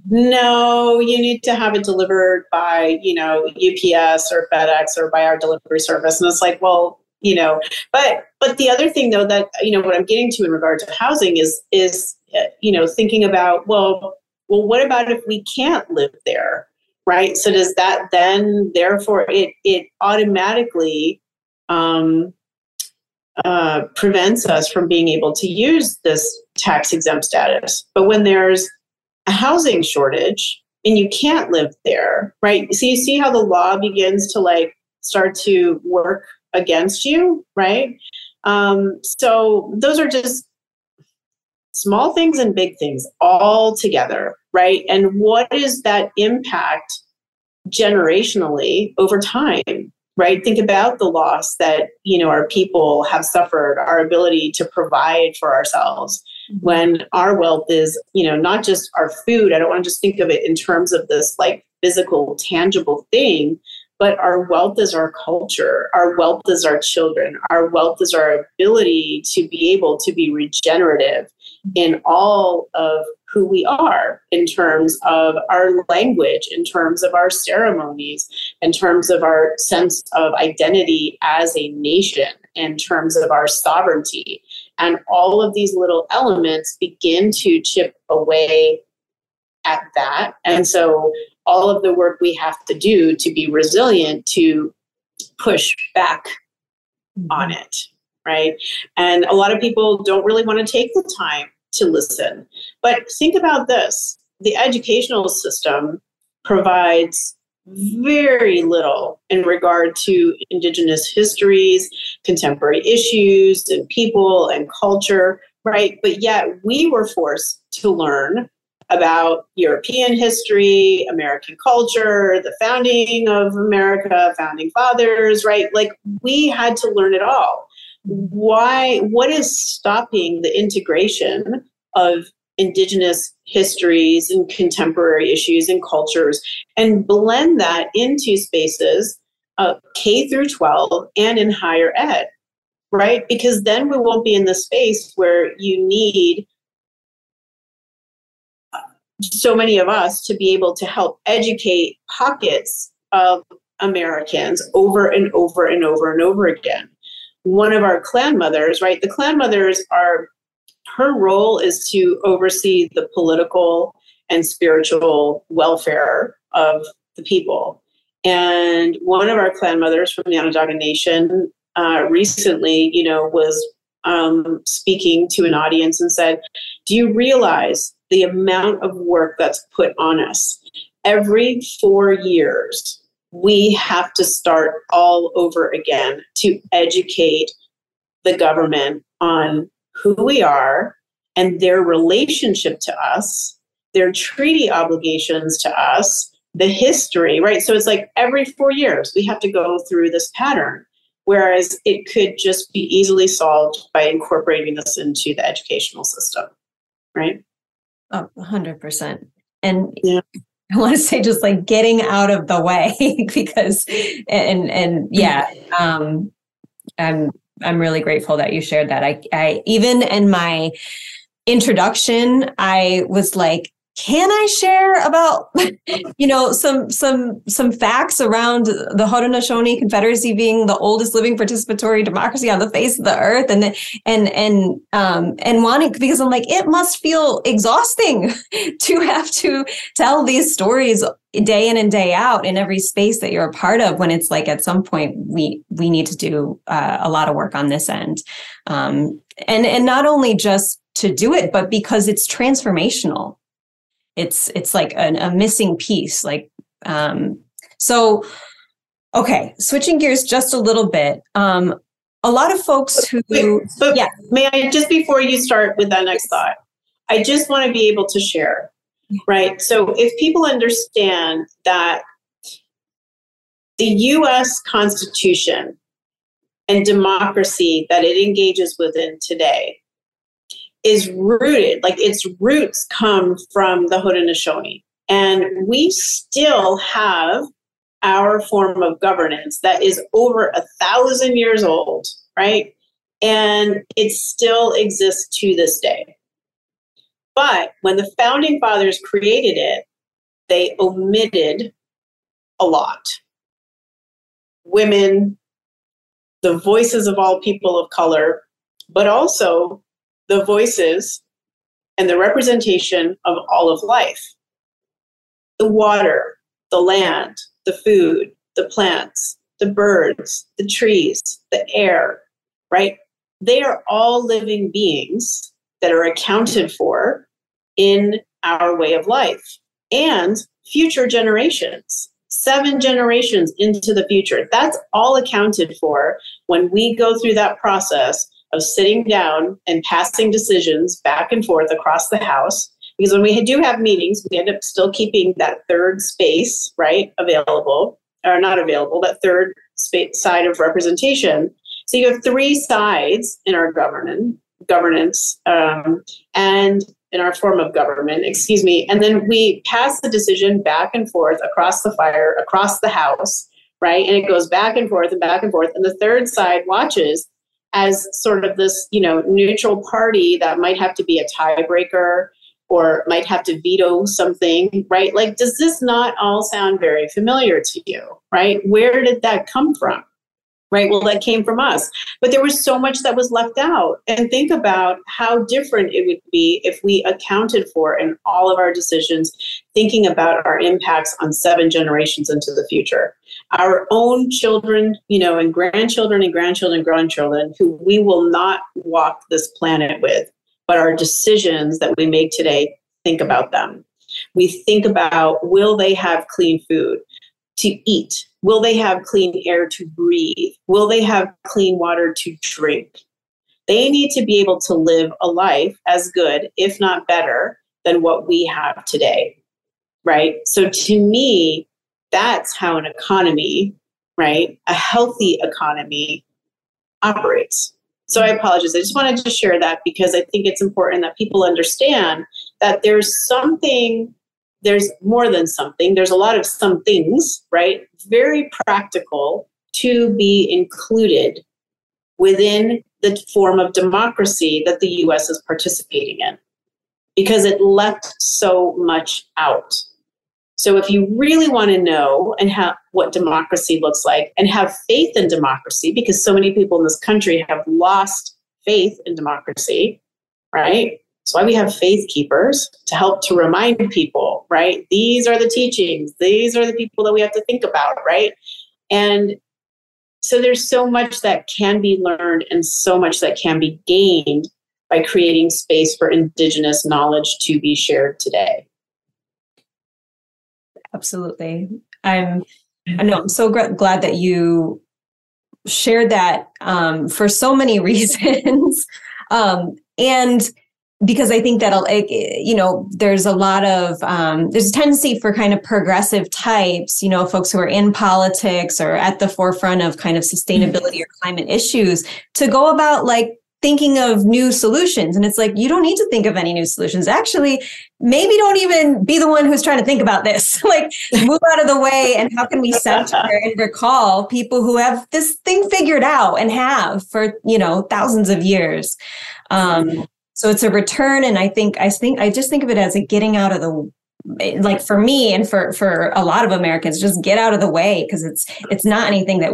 No, you need to have it delivered by, you know, UPS or FedEx or by our delivery service. And it's like, well, you know but but the other thing though that you know what i'm getting to in regard to housing is is uh, you know thinking about well well what about if we can't live there right so does that then therefore it it automatically um, uh, prevents us from being able to use this tax exempt status but when there's a housing shortage and you can't live there right so you see how the law begins to like start to work against you, right? Um, so those are just small things and big things all together, right? And what is that impact generationally over time? Right? Think about the loss that you know our people have suffered, our ability to provide for ourselves. When our wealth is, you know, not just our food. I don't want to just think of it in terms of this like physical, tangible thing, but our wealth is our culture our wealth is our children our wealth is our ability to be able to be regenerative in all of who we are in terms of our language in terms of our ceremonies in terms of our sense of identity as a nation in terms of our sovereignty and all of these little elements begin to chip away at that. And so all of the work we have to do to be resilient to push back mm-hmm. on it right? And a lot of people don't really want to take the time to listen. But think about this. The educational system provides very little in regard to indigenous histories contemporary issues and people and culture right but yet we were forced to learn about European history, American culture, the founding of America, founding fathers, right? Like we had to learn it all. Why, what is stopping the integration of indigenous histories and contemporary issues and cultures and blend that into spaces uh, K through 12 and in higher ed, right? Because then we won't be in the space where you need so many of us to be able to help educate pockets of Americans over and over and over and over again. One of our clan mothers, right? The clan mothers are, her role is to oversee the political and spiritual welfare of the people. And one of our clan mothers from the Onondaga Nation uh, recently, you know, was um, speaking to an audience and said, Do you realize the amount of work that's put on us? Every four years, we have to start all over again to educate the government on who we are and their relationship to us, their treaty obligations to us, the history, right? So it's like every four years we have to go through this pattern, whereas it could just be easily solved by incorporating this into the educational system, right? Oh, 100%. And yeah. I want to say just like getting out of the way because and and yeah um I'm I'm really grateful that you shared that. I I even in my introduction I was like can I share about, you know, some some some facts around the Haudenosaunee Confederacy being the oldest living participatory democracy on the face of the earth, and and and um and wanting because I'm like it must feel exhausting to have to tell these stories day in and day out in every space that you're a part of when it's like at some point we we need to do uh, a lot of work on this end. Um, and and not only just to do it but because it's transformational. It's it's like an, a missing piece like um so okay switching gears just a little bit um a lot of folks who Wait, but yeah. may i just before you start with that next thought i just want to be able to share right so if people understand that the us constitution and democracy that it engages within today is rooted, like its roots come from the Haudenosaunee. And we still have our form of governance that is over a thousand years old, right? And it still exists to this day. But when the founding fathers created it, they omitted a lot. Women, the voices of all people of color, but also the voices and the representation of all of life the water, the land, the food, the plants, the birds, the trees, the air, right? They are all living beings that are accounted for in our way of life and future generations, seven generations into the future. That's all accounted for when we go through that process of sitting down and passing decisions back and forth across the House. Because when we do have meetings, we end up still keeping that third space, right, available, or not available, that third space, side of representation. So you have three sides in our governance, governance, um, and in our form of government, excuse me. And then we pass the decision back and forth across the fire, across the House, right? And it goes back and forth and back and forth. And the third side watches as sort of this, you know, neutral party that might have to be a tiebreaker or might have to veto something, right? Like, does this not all sound very familiar to you, right? Where did that come from? Right. Well, that came from us. But there was so much that was left out. And think about how different it would be if we accounted for in all of our decisions, thinking about our impacts on seven generations into the future our own children, you know, and grandchildren and grandchildren, and grandchildren who we will not walk this planet with, but our decisions that we make today, think about them. We think about will they have clean food to eat? Will they have clean air to breathe? Will they have clean water to drink? They need to be able to live a life as good, if not better, than what we have today. Right? So to me, that's how an economy, right, a healthy economy operates. So I apologize. I just wanted to share that because I think it's important that people understand that there's something there's more than something. There's a lot of some things, right? Very practical to be included within the form of democracy that the US is participating in because it left so much out. So if you really want to know and have what democracy looks like and have faith in democracy, because so many people in this country have lost faith in democracy, right? That's why we have faith keepers to help to remind people, right? These are the teachings, these are the people that we have to think about, right? And so there's so much that can be learned and so much that can be gained by creating space for indigenous knowledge to be shared today absolutely i'm i know i'm so gr- glad that you shared that um, for so many reasons um, and because I think that'll, you know, there's a lot of, um, there's a tendency for kind of progressive types, you know, folks who are in politics or at the forefront of kind of sustainability or climate issues to go about like thinking of new solutions. And it's like, you don't need to think of any new solutions. Actually, maybe don't even be the one who's trying to think about this. like, move out of the way. And how can we center and recall people who have this thing figured out and have for, you know, thousands of years? Um, so it's a return. And I think, I think, I just think of it as a getting out of the like for me and for for a lot of Americans, just get out of the way because it's it's not anything that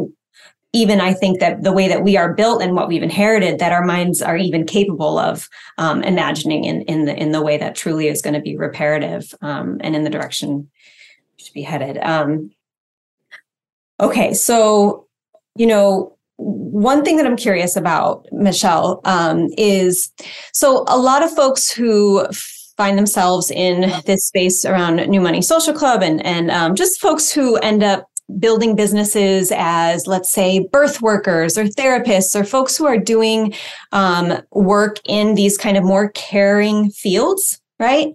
even I think that the way that we are built and what we've inherited, that our minds are even capable of um, imagining in in the in the way that truly is going to be reparative um, and in the direction we should be headed. Um, okay, so you know one thing that I'm curious about, Michelle, um, is so a lot of folks who find themselves in this space around New Money Social Club and and um, just folks who end up building businesses as, let's say, birth workers or therapists or folks who are doing um, work in these kind of more caring fields, right?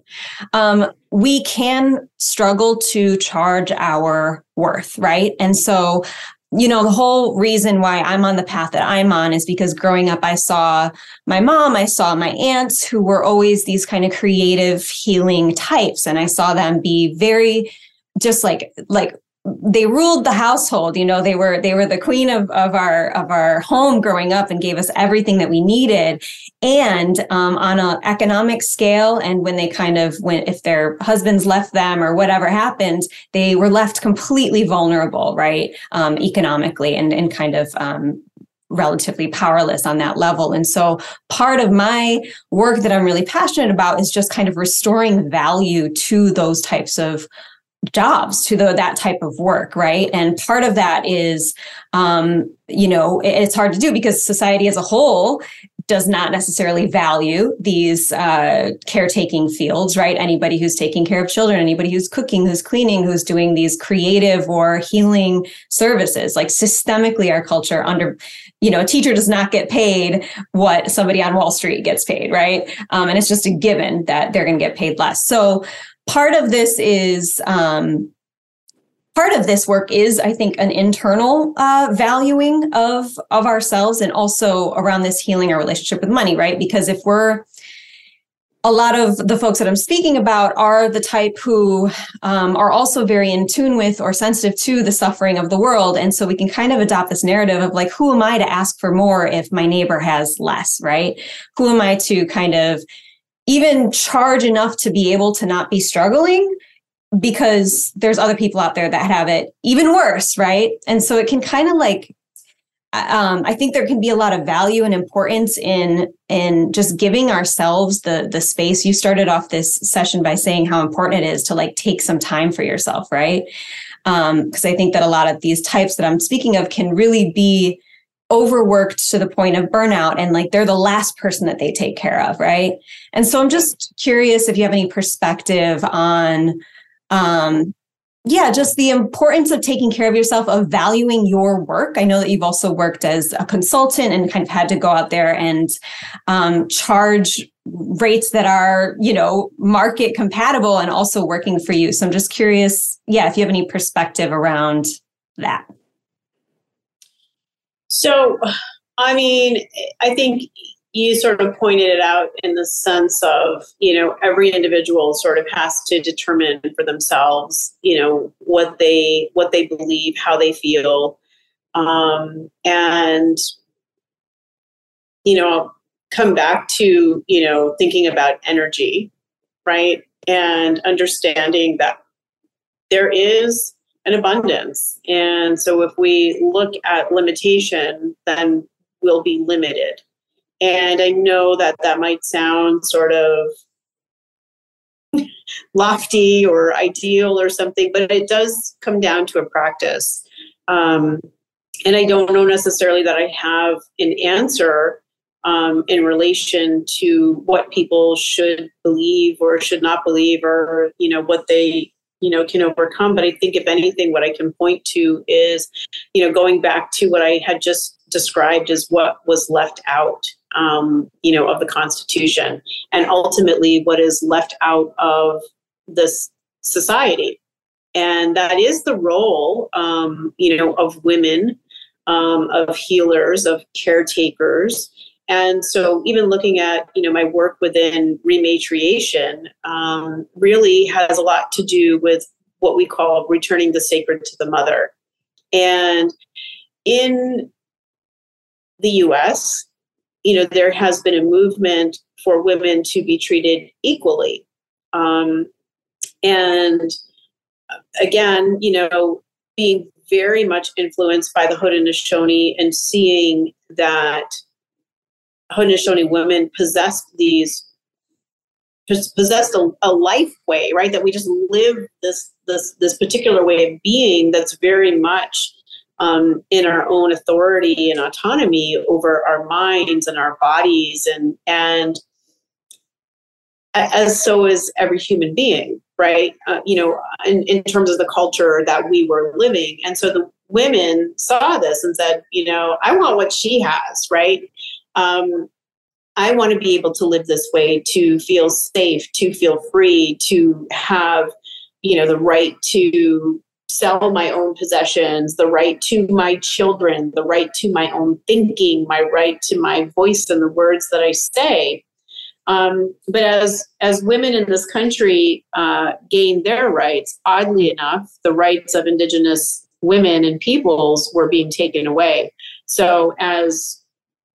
Um, we can struggle to charge our worth, right? And so, you know, the whole reason why I'm on the path that I'm on is because growing up, I saw my mom, I saw my aunts who were always these kind of creative healing types. And I saw them be very just like, like they ruled the household you know they were they were the queen of, of our of our home growing up and gave us everything that we needed and um, on an economic scale and when they kind of went if their husbands left them or whatever happened they were left completely vulnerable right um, economically and and kind of um, relatively powerless on that level. And so part of my work that I'm really passionate about is just kind of restoring value to those types of jobs to the, that type of work right? And part of that is um, you know it's hard to do because society as a whole does not necessarily value these uh, caretaking fields right? Anybody who's taking care of children anybody who's cooking who's cleaning who's doing these creative or healing services. Like systemically our culture under you know a teacher does not get paid what somebody on wall street gets paid right? Um, and it's just a given that they're going to get paid less. So part of this is um, part of this work is i think an internal uh, valuing of of ourselves and also around this healing our relationship with money right? Because if we're a lot of the folks that i'm speaking about are the type who um, are also very in tune with or sensitive to the suffering of the world. And so we can kind of adopt this narrative of like who am i to ask for more if my neighbor has less right? Who am i to kind of even charge enough to be able to not be struggling because there's other people out there that have it even worse, right? And so it can kind of like um, I think there can be a lot of value and importance in in just giving ourselves the the space. You started off this session by saying how important it is to like take some time for yourself, right? Because um, I think that a lot of these types that I'm speaking of can really be overworked to the point of burnout and like they're the last person that they take care of right? And so i'm just curious if you have any perspective on um yeah just the importance of taking care of yourself of valuing your work. I know that you've also worked as a consultant and kind of had to go out there and um, charge rates that are you know market compatible and also working for you. So i'm just curious yeah if you have any perspective around that so, I mean, I think you sort of pointed it out in the sense of you know every individual sort of has to determine for themselves you know what they what they believe how they feel. Um, and you know come back to you know thinking about energy right? And understanding that there is an abundance and so if we look at limitation then we'll be limited and I know that that might sound sort of lofty or ideal or something, but it does come down to a practice. Um, and I don't know necessarily that I have an answer um, in relation to what people should believe or should not believe, or you know what they you know can overcome. But I think if anything, what I can point to is you know going back to what I had just described as what was left out um, you know, of the Constitution, and ultimately what is left out of this society. And that is the role, um, you know, of women, um, of healers, of caretakers. And so, even looking at you know my work within rematriation, um, really has a lot to do with what we call returning the sacred to the mother. And in the U.S., you know, there has been a movement for women to be treated equally. Um, and again, you know, being very much influenced by the Haudenosaunee and seeing that Haudenosaunee women possessed these possessed a, a life way, right? That we just live this this this particular way of being that's very much um, in our own authority and autonomy over our minds and our bodies and and as so is every human being right uh, you know in, in terms of the culture that we were living and so the women saw this and said you know i want what she has right um, i want to be able to live this way to feel safe to feel free to have you know the right to sell my own possessions, the right to my children, the right to my own thinking, my right to my voice and the words that I say. Um, but as as women in this country uh, gain their rights, oddly enough, the rights of Indigenous women and peoples were being taken away. So as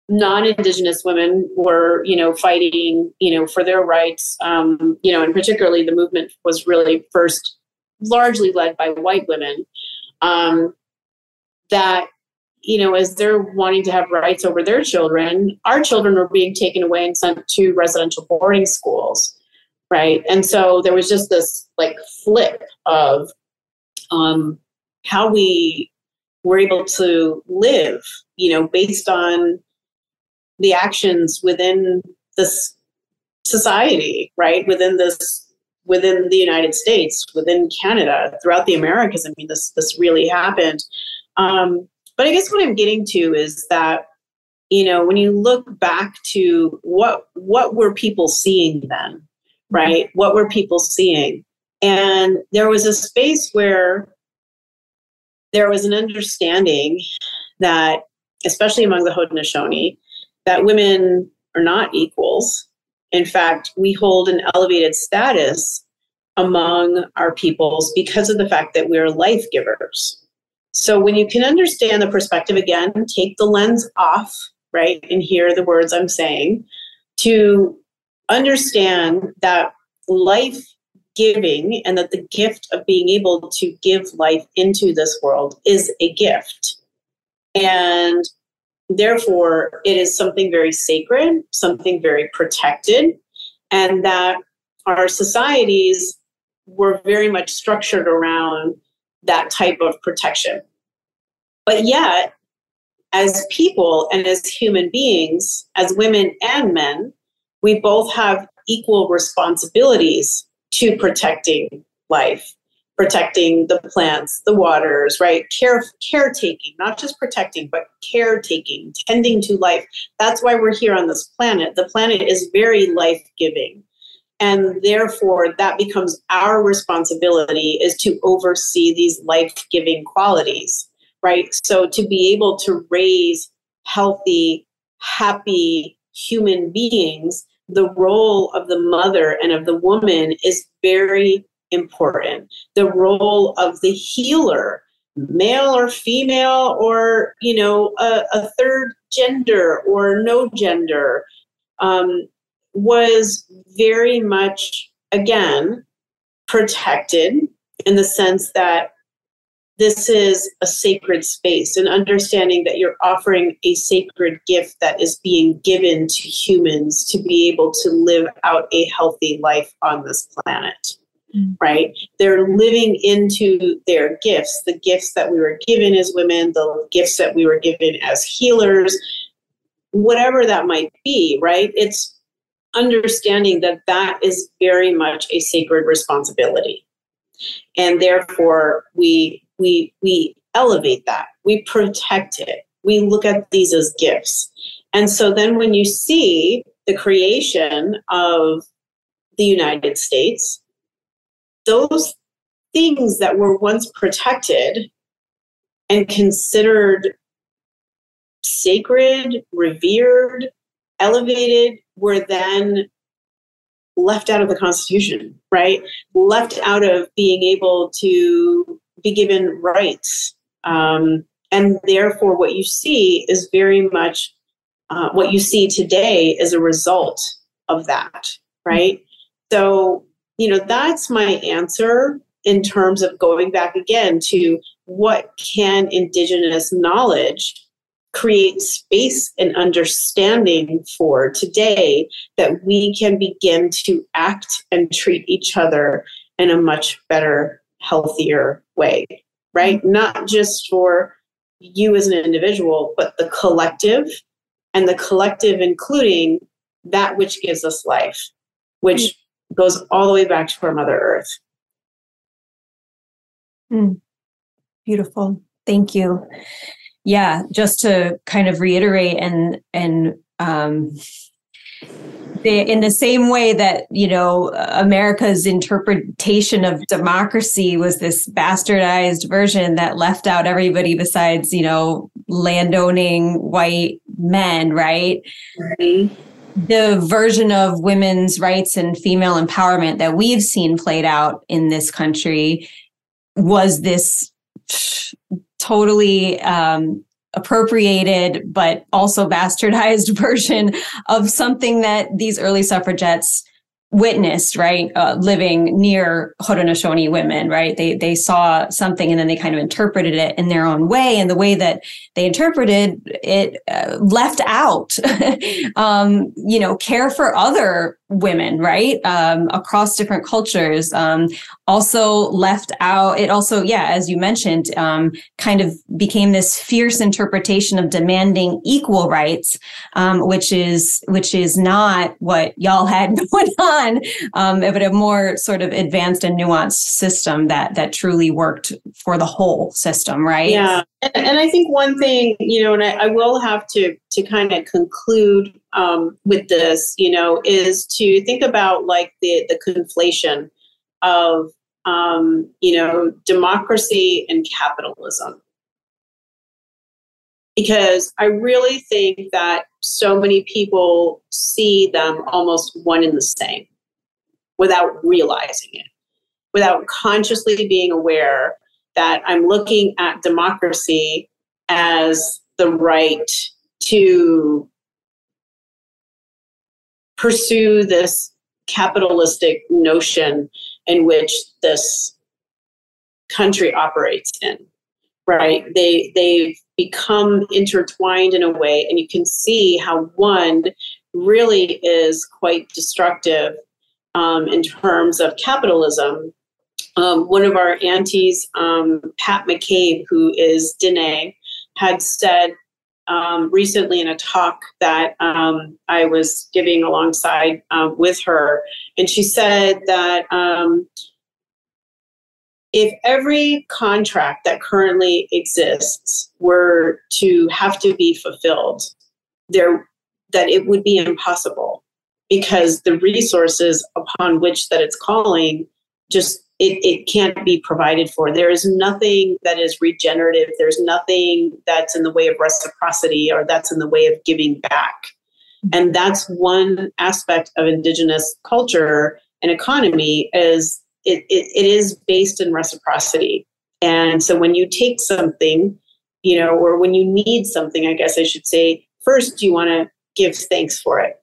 non-indigenous women were you know fighting you know for their rights um, you know and particularly the movement was really first largely led by white women, um, that you know, as they're wanting to have rights over their children, our children were being taken away and sent to residential boarding schools, right? And so there was just this like flip of um, how we were able to live, you know, based on the actions within this society, right? Within this within the United States, within Canada, throughout the Americas. I mean, this this really happened. Um, but I guess what I'm getting to is that you know when you look back to what what were people seeing then, right? What were people seeing? And there was a space where there was an understanding that, especially among the Haudenosaunee, that women are not equals in fact, we hold an elevated status among our peoples because of the fact that we're life givers. So when you can understand the perspective again, take the lens off, right, and hear the words I'm saying, to understand that life giving and that the gift of being able to give life into this world is a gift. And Therefore, it is something very sacred, something very protected, and that our societies were very much structured around that type of protection. But yet, as people and as human beings, as women and men, we both have equal responsibilities to protecting life protecting the plants, the waters, right? Care caretaking, not just protecting, but caretaking, tending to life. That's why we're here on this planet. The planet is very life-giving. And therefore, that becomes our responsibility is to oversee these life-giving qualities, right? So to be able to raise healthy, happy, human beings, the role of the mother and of the woman is very important. The role of the healer, male or female, or you know, a, a third gender or no gender, um, was very much again protected in the sense that this is a sacred space and understanding that you're offering a sacred gift that is being given to humans to be able to live out a healthy life on this planet mm-hmm. right? They're living into their gifts. The gifts that we were given as women the gifts that we were given as healers whatever that might be right? It's understanding that that is very much a sacred responsibility. And therefore we we we elevate that. We protect it. We look at these as gifts. And so then when you see the creation of the united states those things that were once protected and considered sacred revered elevated were then left out of the Constitution, right? Left out of being able to be given rights. Um, and therefore, what you see is very much uh, what you see today is a result of that, right? So, you know, that's my answer in terms of going back again to what can Indigenous knowledge create space and understanding for today that we can begin to act and treat each other in a much better, healthier way, right? Not just for you as an individual, but the collective, and the collective including that which gives us life, which. Goes all the way back to our Mother Earth. Mm. Beautiful. Thank you yeah just to kind of reiterate and and um in the same way that you know america's interpretation of democracy was this bastardized version that left out everybody besides you know landowning white men right mm-hmm. The version of women's rights and female empowerment that we've seen played out in this country was this totally um, appropriated but also bastardized version of something that these early suffragettes witnessed, right, uh, living near Haudenosaunee women, right? They they saw something and then they kind of interpreted it in their own way, and the way that they interpreted it uh, left out, um, you know, care for other women, right, um, across different cultures. Um, also left out. It also, yeah, as you mentioned, um, kind of became this fierce interpretation of demanding equal rights, um, which is which is not what y'all had going on, um, but a more sort of advanced and nuanced system that that truly worked for the whole system, right? Yeah, and, and I think one thing, you know, and I, I will have to to kind of conclude um, with this, you know, is to think about like the the conflation of um, you know democracy and capitalism. Because I really think that so many people see them almost one and the same without realizing it, without consciously being aware that I'm looking at democracy as the right to pursue this capitalistic notion in which this country operates in right? They they've become intertwined in a way and you can see how one really is quite destructive um, in terms of capitalism. Um, one of our aunties um, pat mccabe who is Diné, had said um, recently in a talk that um, I was giving alongside um, with her, and she said that um, if every contract that currently exists were to have to be fulfilled, there that it would be impossible because the resources upon which that it's calling just it, it can't be provided for. There is nothing that is regenerative. There's nothing that's in the way of reciprocity or that's in the way of giving back. And that's one aspect of Indigenous culture and economy is it, it, it is based in reciprocity. And so when you take something, you know, or when you need something, I guess I should say, first you want to give thanks for it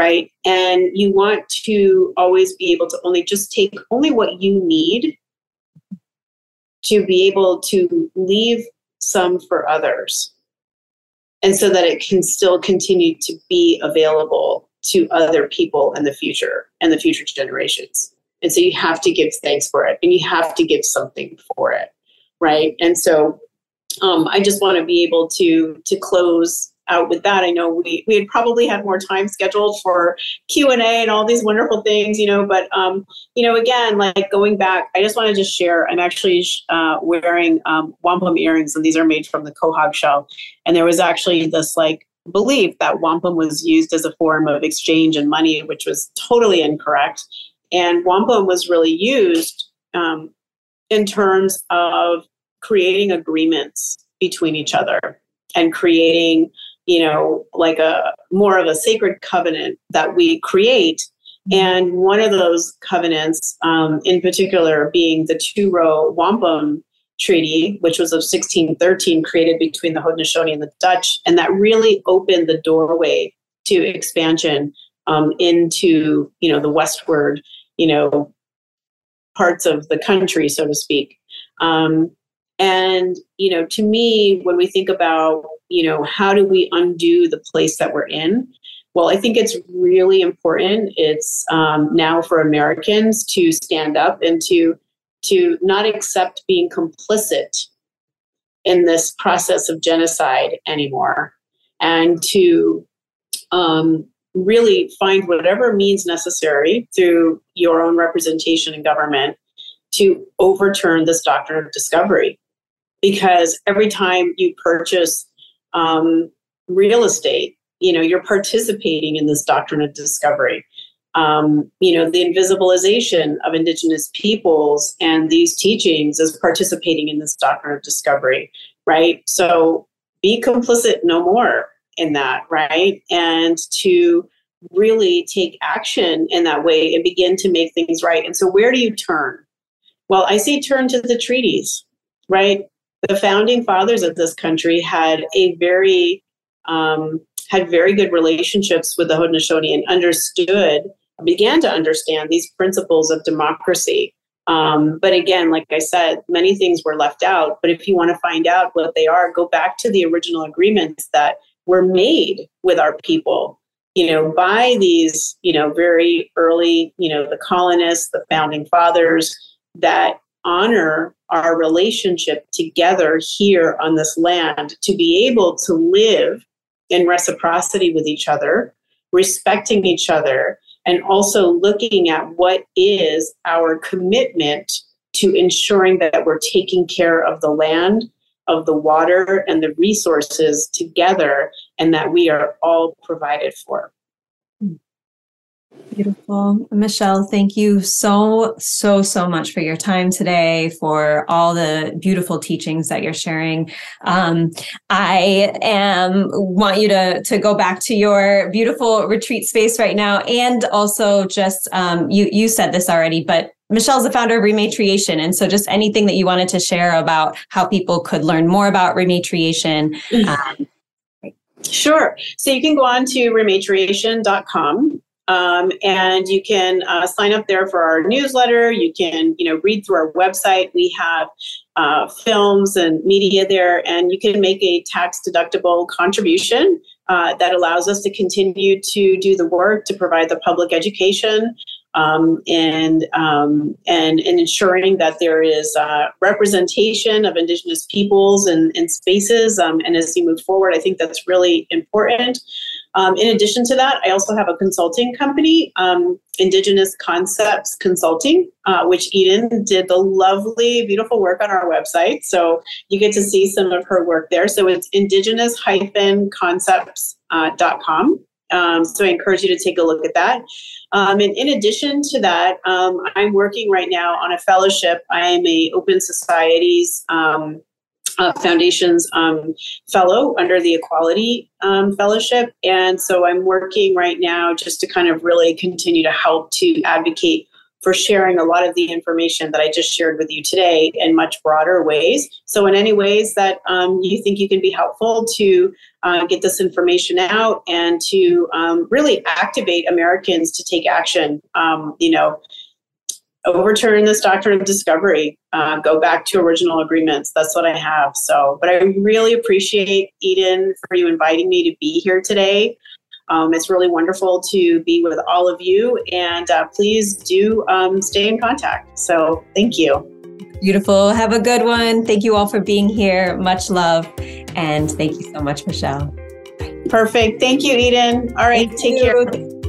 right? And you want to always be able to only just take only what you need to be able to leave some for others. And so that it can still continue to be available to other people in the future and the future generations. And so you have to give thanks for it and you have to give something for it. Right. And so um, I just want to be able to to close out with that. I know we we had probably had more time scheduled for Q and A and all these wonderful things, you know. But um, you know, again, like going back, I just want to just share. I'm actually uh, wearing um, wampum earrings, and these are made from the quahog shell. And there was actually this like belief that wampum was used as a form of exchange and money, which was totally incorrect. And wampum was really used um, in terms of creating agreements between each other and creating you know, like a more of a sacred covenant that we create. And one of those covenants, um, in particular, being the two row wampum treaty, which was of 1613, created between the Haudenosaunee and the Dutch. And that really opened the doorway to expansion um, into, you know, the westward, you know, parts of the country, so to speak. Um, and, you know, to me, when we think about you know, how do we undo the place that we're in? Well, I think it's really important. It's um, now for Americans to stand up and to to not accept being complicit in this process of genocide anymore, and to um, really find whatever means necessary through your own representation in government to overturn this doctrine of discovery. Because every time you purchase um, real estate, you know, you're participating in this doctrine of discovery. Um, you know, the invisibilization of indigenous peoples and these teachings is participating in this doctrine of discovery, right? So be complicit no more in that, right? And to really take action in that way and begin to make things right. And so where do you turn? Well, I say turn to the treaties, right? The founding fathers of this country had a very um, had very good relationships with the Haudenosaunee and understood began to understand these principles of democracy. Um, but again, like I said, many things were left out. But if you want to find out what they are, go back to the original agreements that were made with our people, you know, by these, you know, very early, you know, the colonists, the founding fathers that honor our relationship together here on this land to be able to live in reciprocity with each other, respecting each other, and also looking at what is our commitment to ensuring that we're taking care of the land, of the water, and the resources together, and that we are all provided for. Beautiful. Michelle, thank you so, so, so much for your time today, for all the beautiful teachings that you're sharing. Um, I am want you to, to go back to your beautiful retreat space right now. And also just, um, you, you said this already, but Michelle's the founder of Rematriation. And so just anything that you wanted to share about how people could learn more about Rematriation. Um, Sure. So you can go on to rematriation.com um, and you can uh, sign up there for our newsletter. You can, you know, read through our website. We have uh, films and media there, and you can make a tax deductible contribution uh, that allows us to continue to do the work to provide the public education um, and, um, and and ensuring that there is uh, representation of Indigenous peoples and, and spaces. Um, and as we move forward, I think that's really important. Um, in addition to that, I also have a consulting company, um, Indigenous Concepts Consulting, uh, which Eden did the lovely, beautiful work on our website. So you get to see some of her work there. So it's indigenous-concepts.com. Uh, um, so I encourage you to take a look at that. Um, and in addition to that, um, I'm working right now on a fellowship. I am a Open Societies um, uh, Foundation's um, fellow under the Equality um, Fellowship. And so I'm working right now just to kind of really continue to help to advocate for sharing a lot of the information that I just shared with you today in much broader ways. So, in any ways that um, you think you can be helpful to uh, get this information out and to um, really activate Americans to take action, um, you know, overturn this doctrine of discovery, uh, go back to original agreements. That's what I have. So, but I really appreciate Eden for you inviting me to be here today. Um, it's really wonderful to be with all of you, and uh, please do um, stay in contact. So, thank you. Beautiful. Have a good one. Thank you all for being here. Much love. And thank you so much, Michelle. Perfect. Thank you, Eden. All right. Thank take you. care.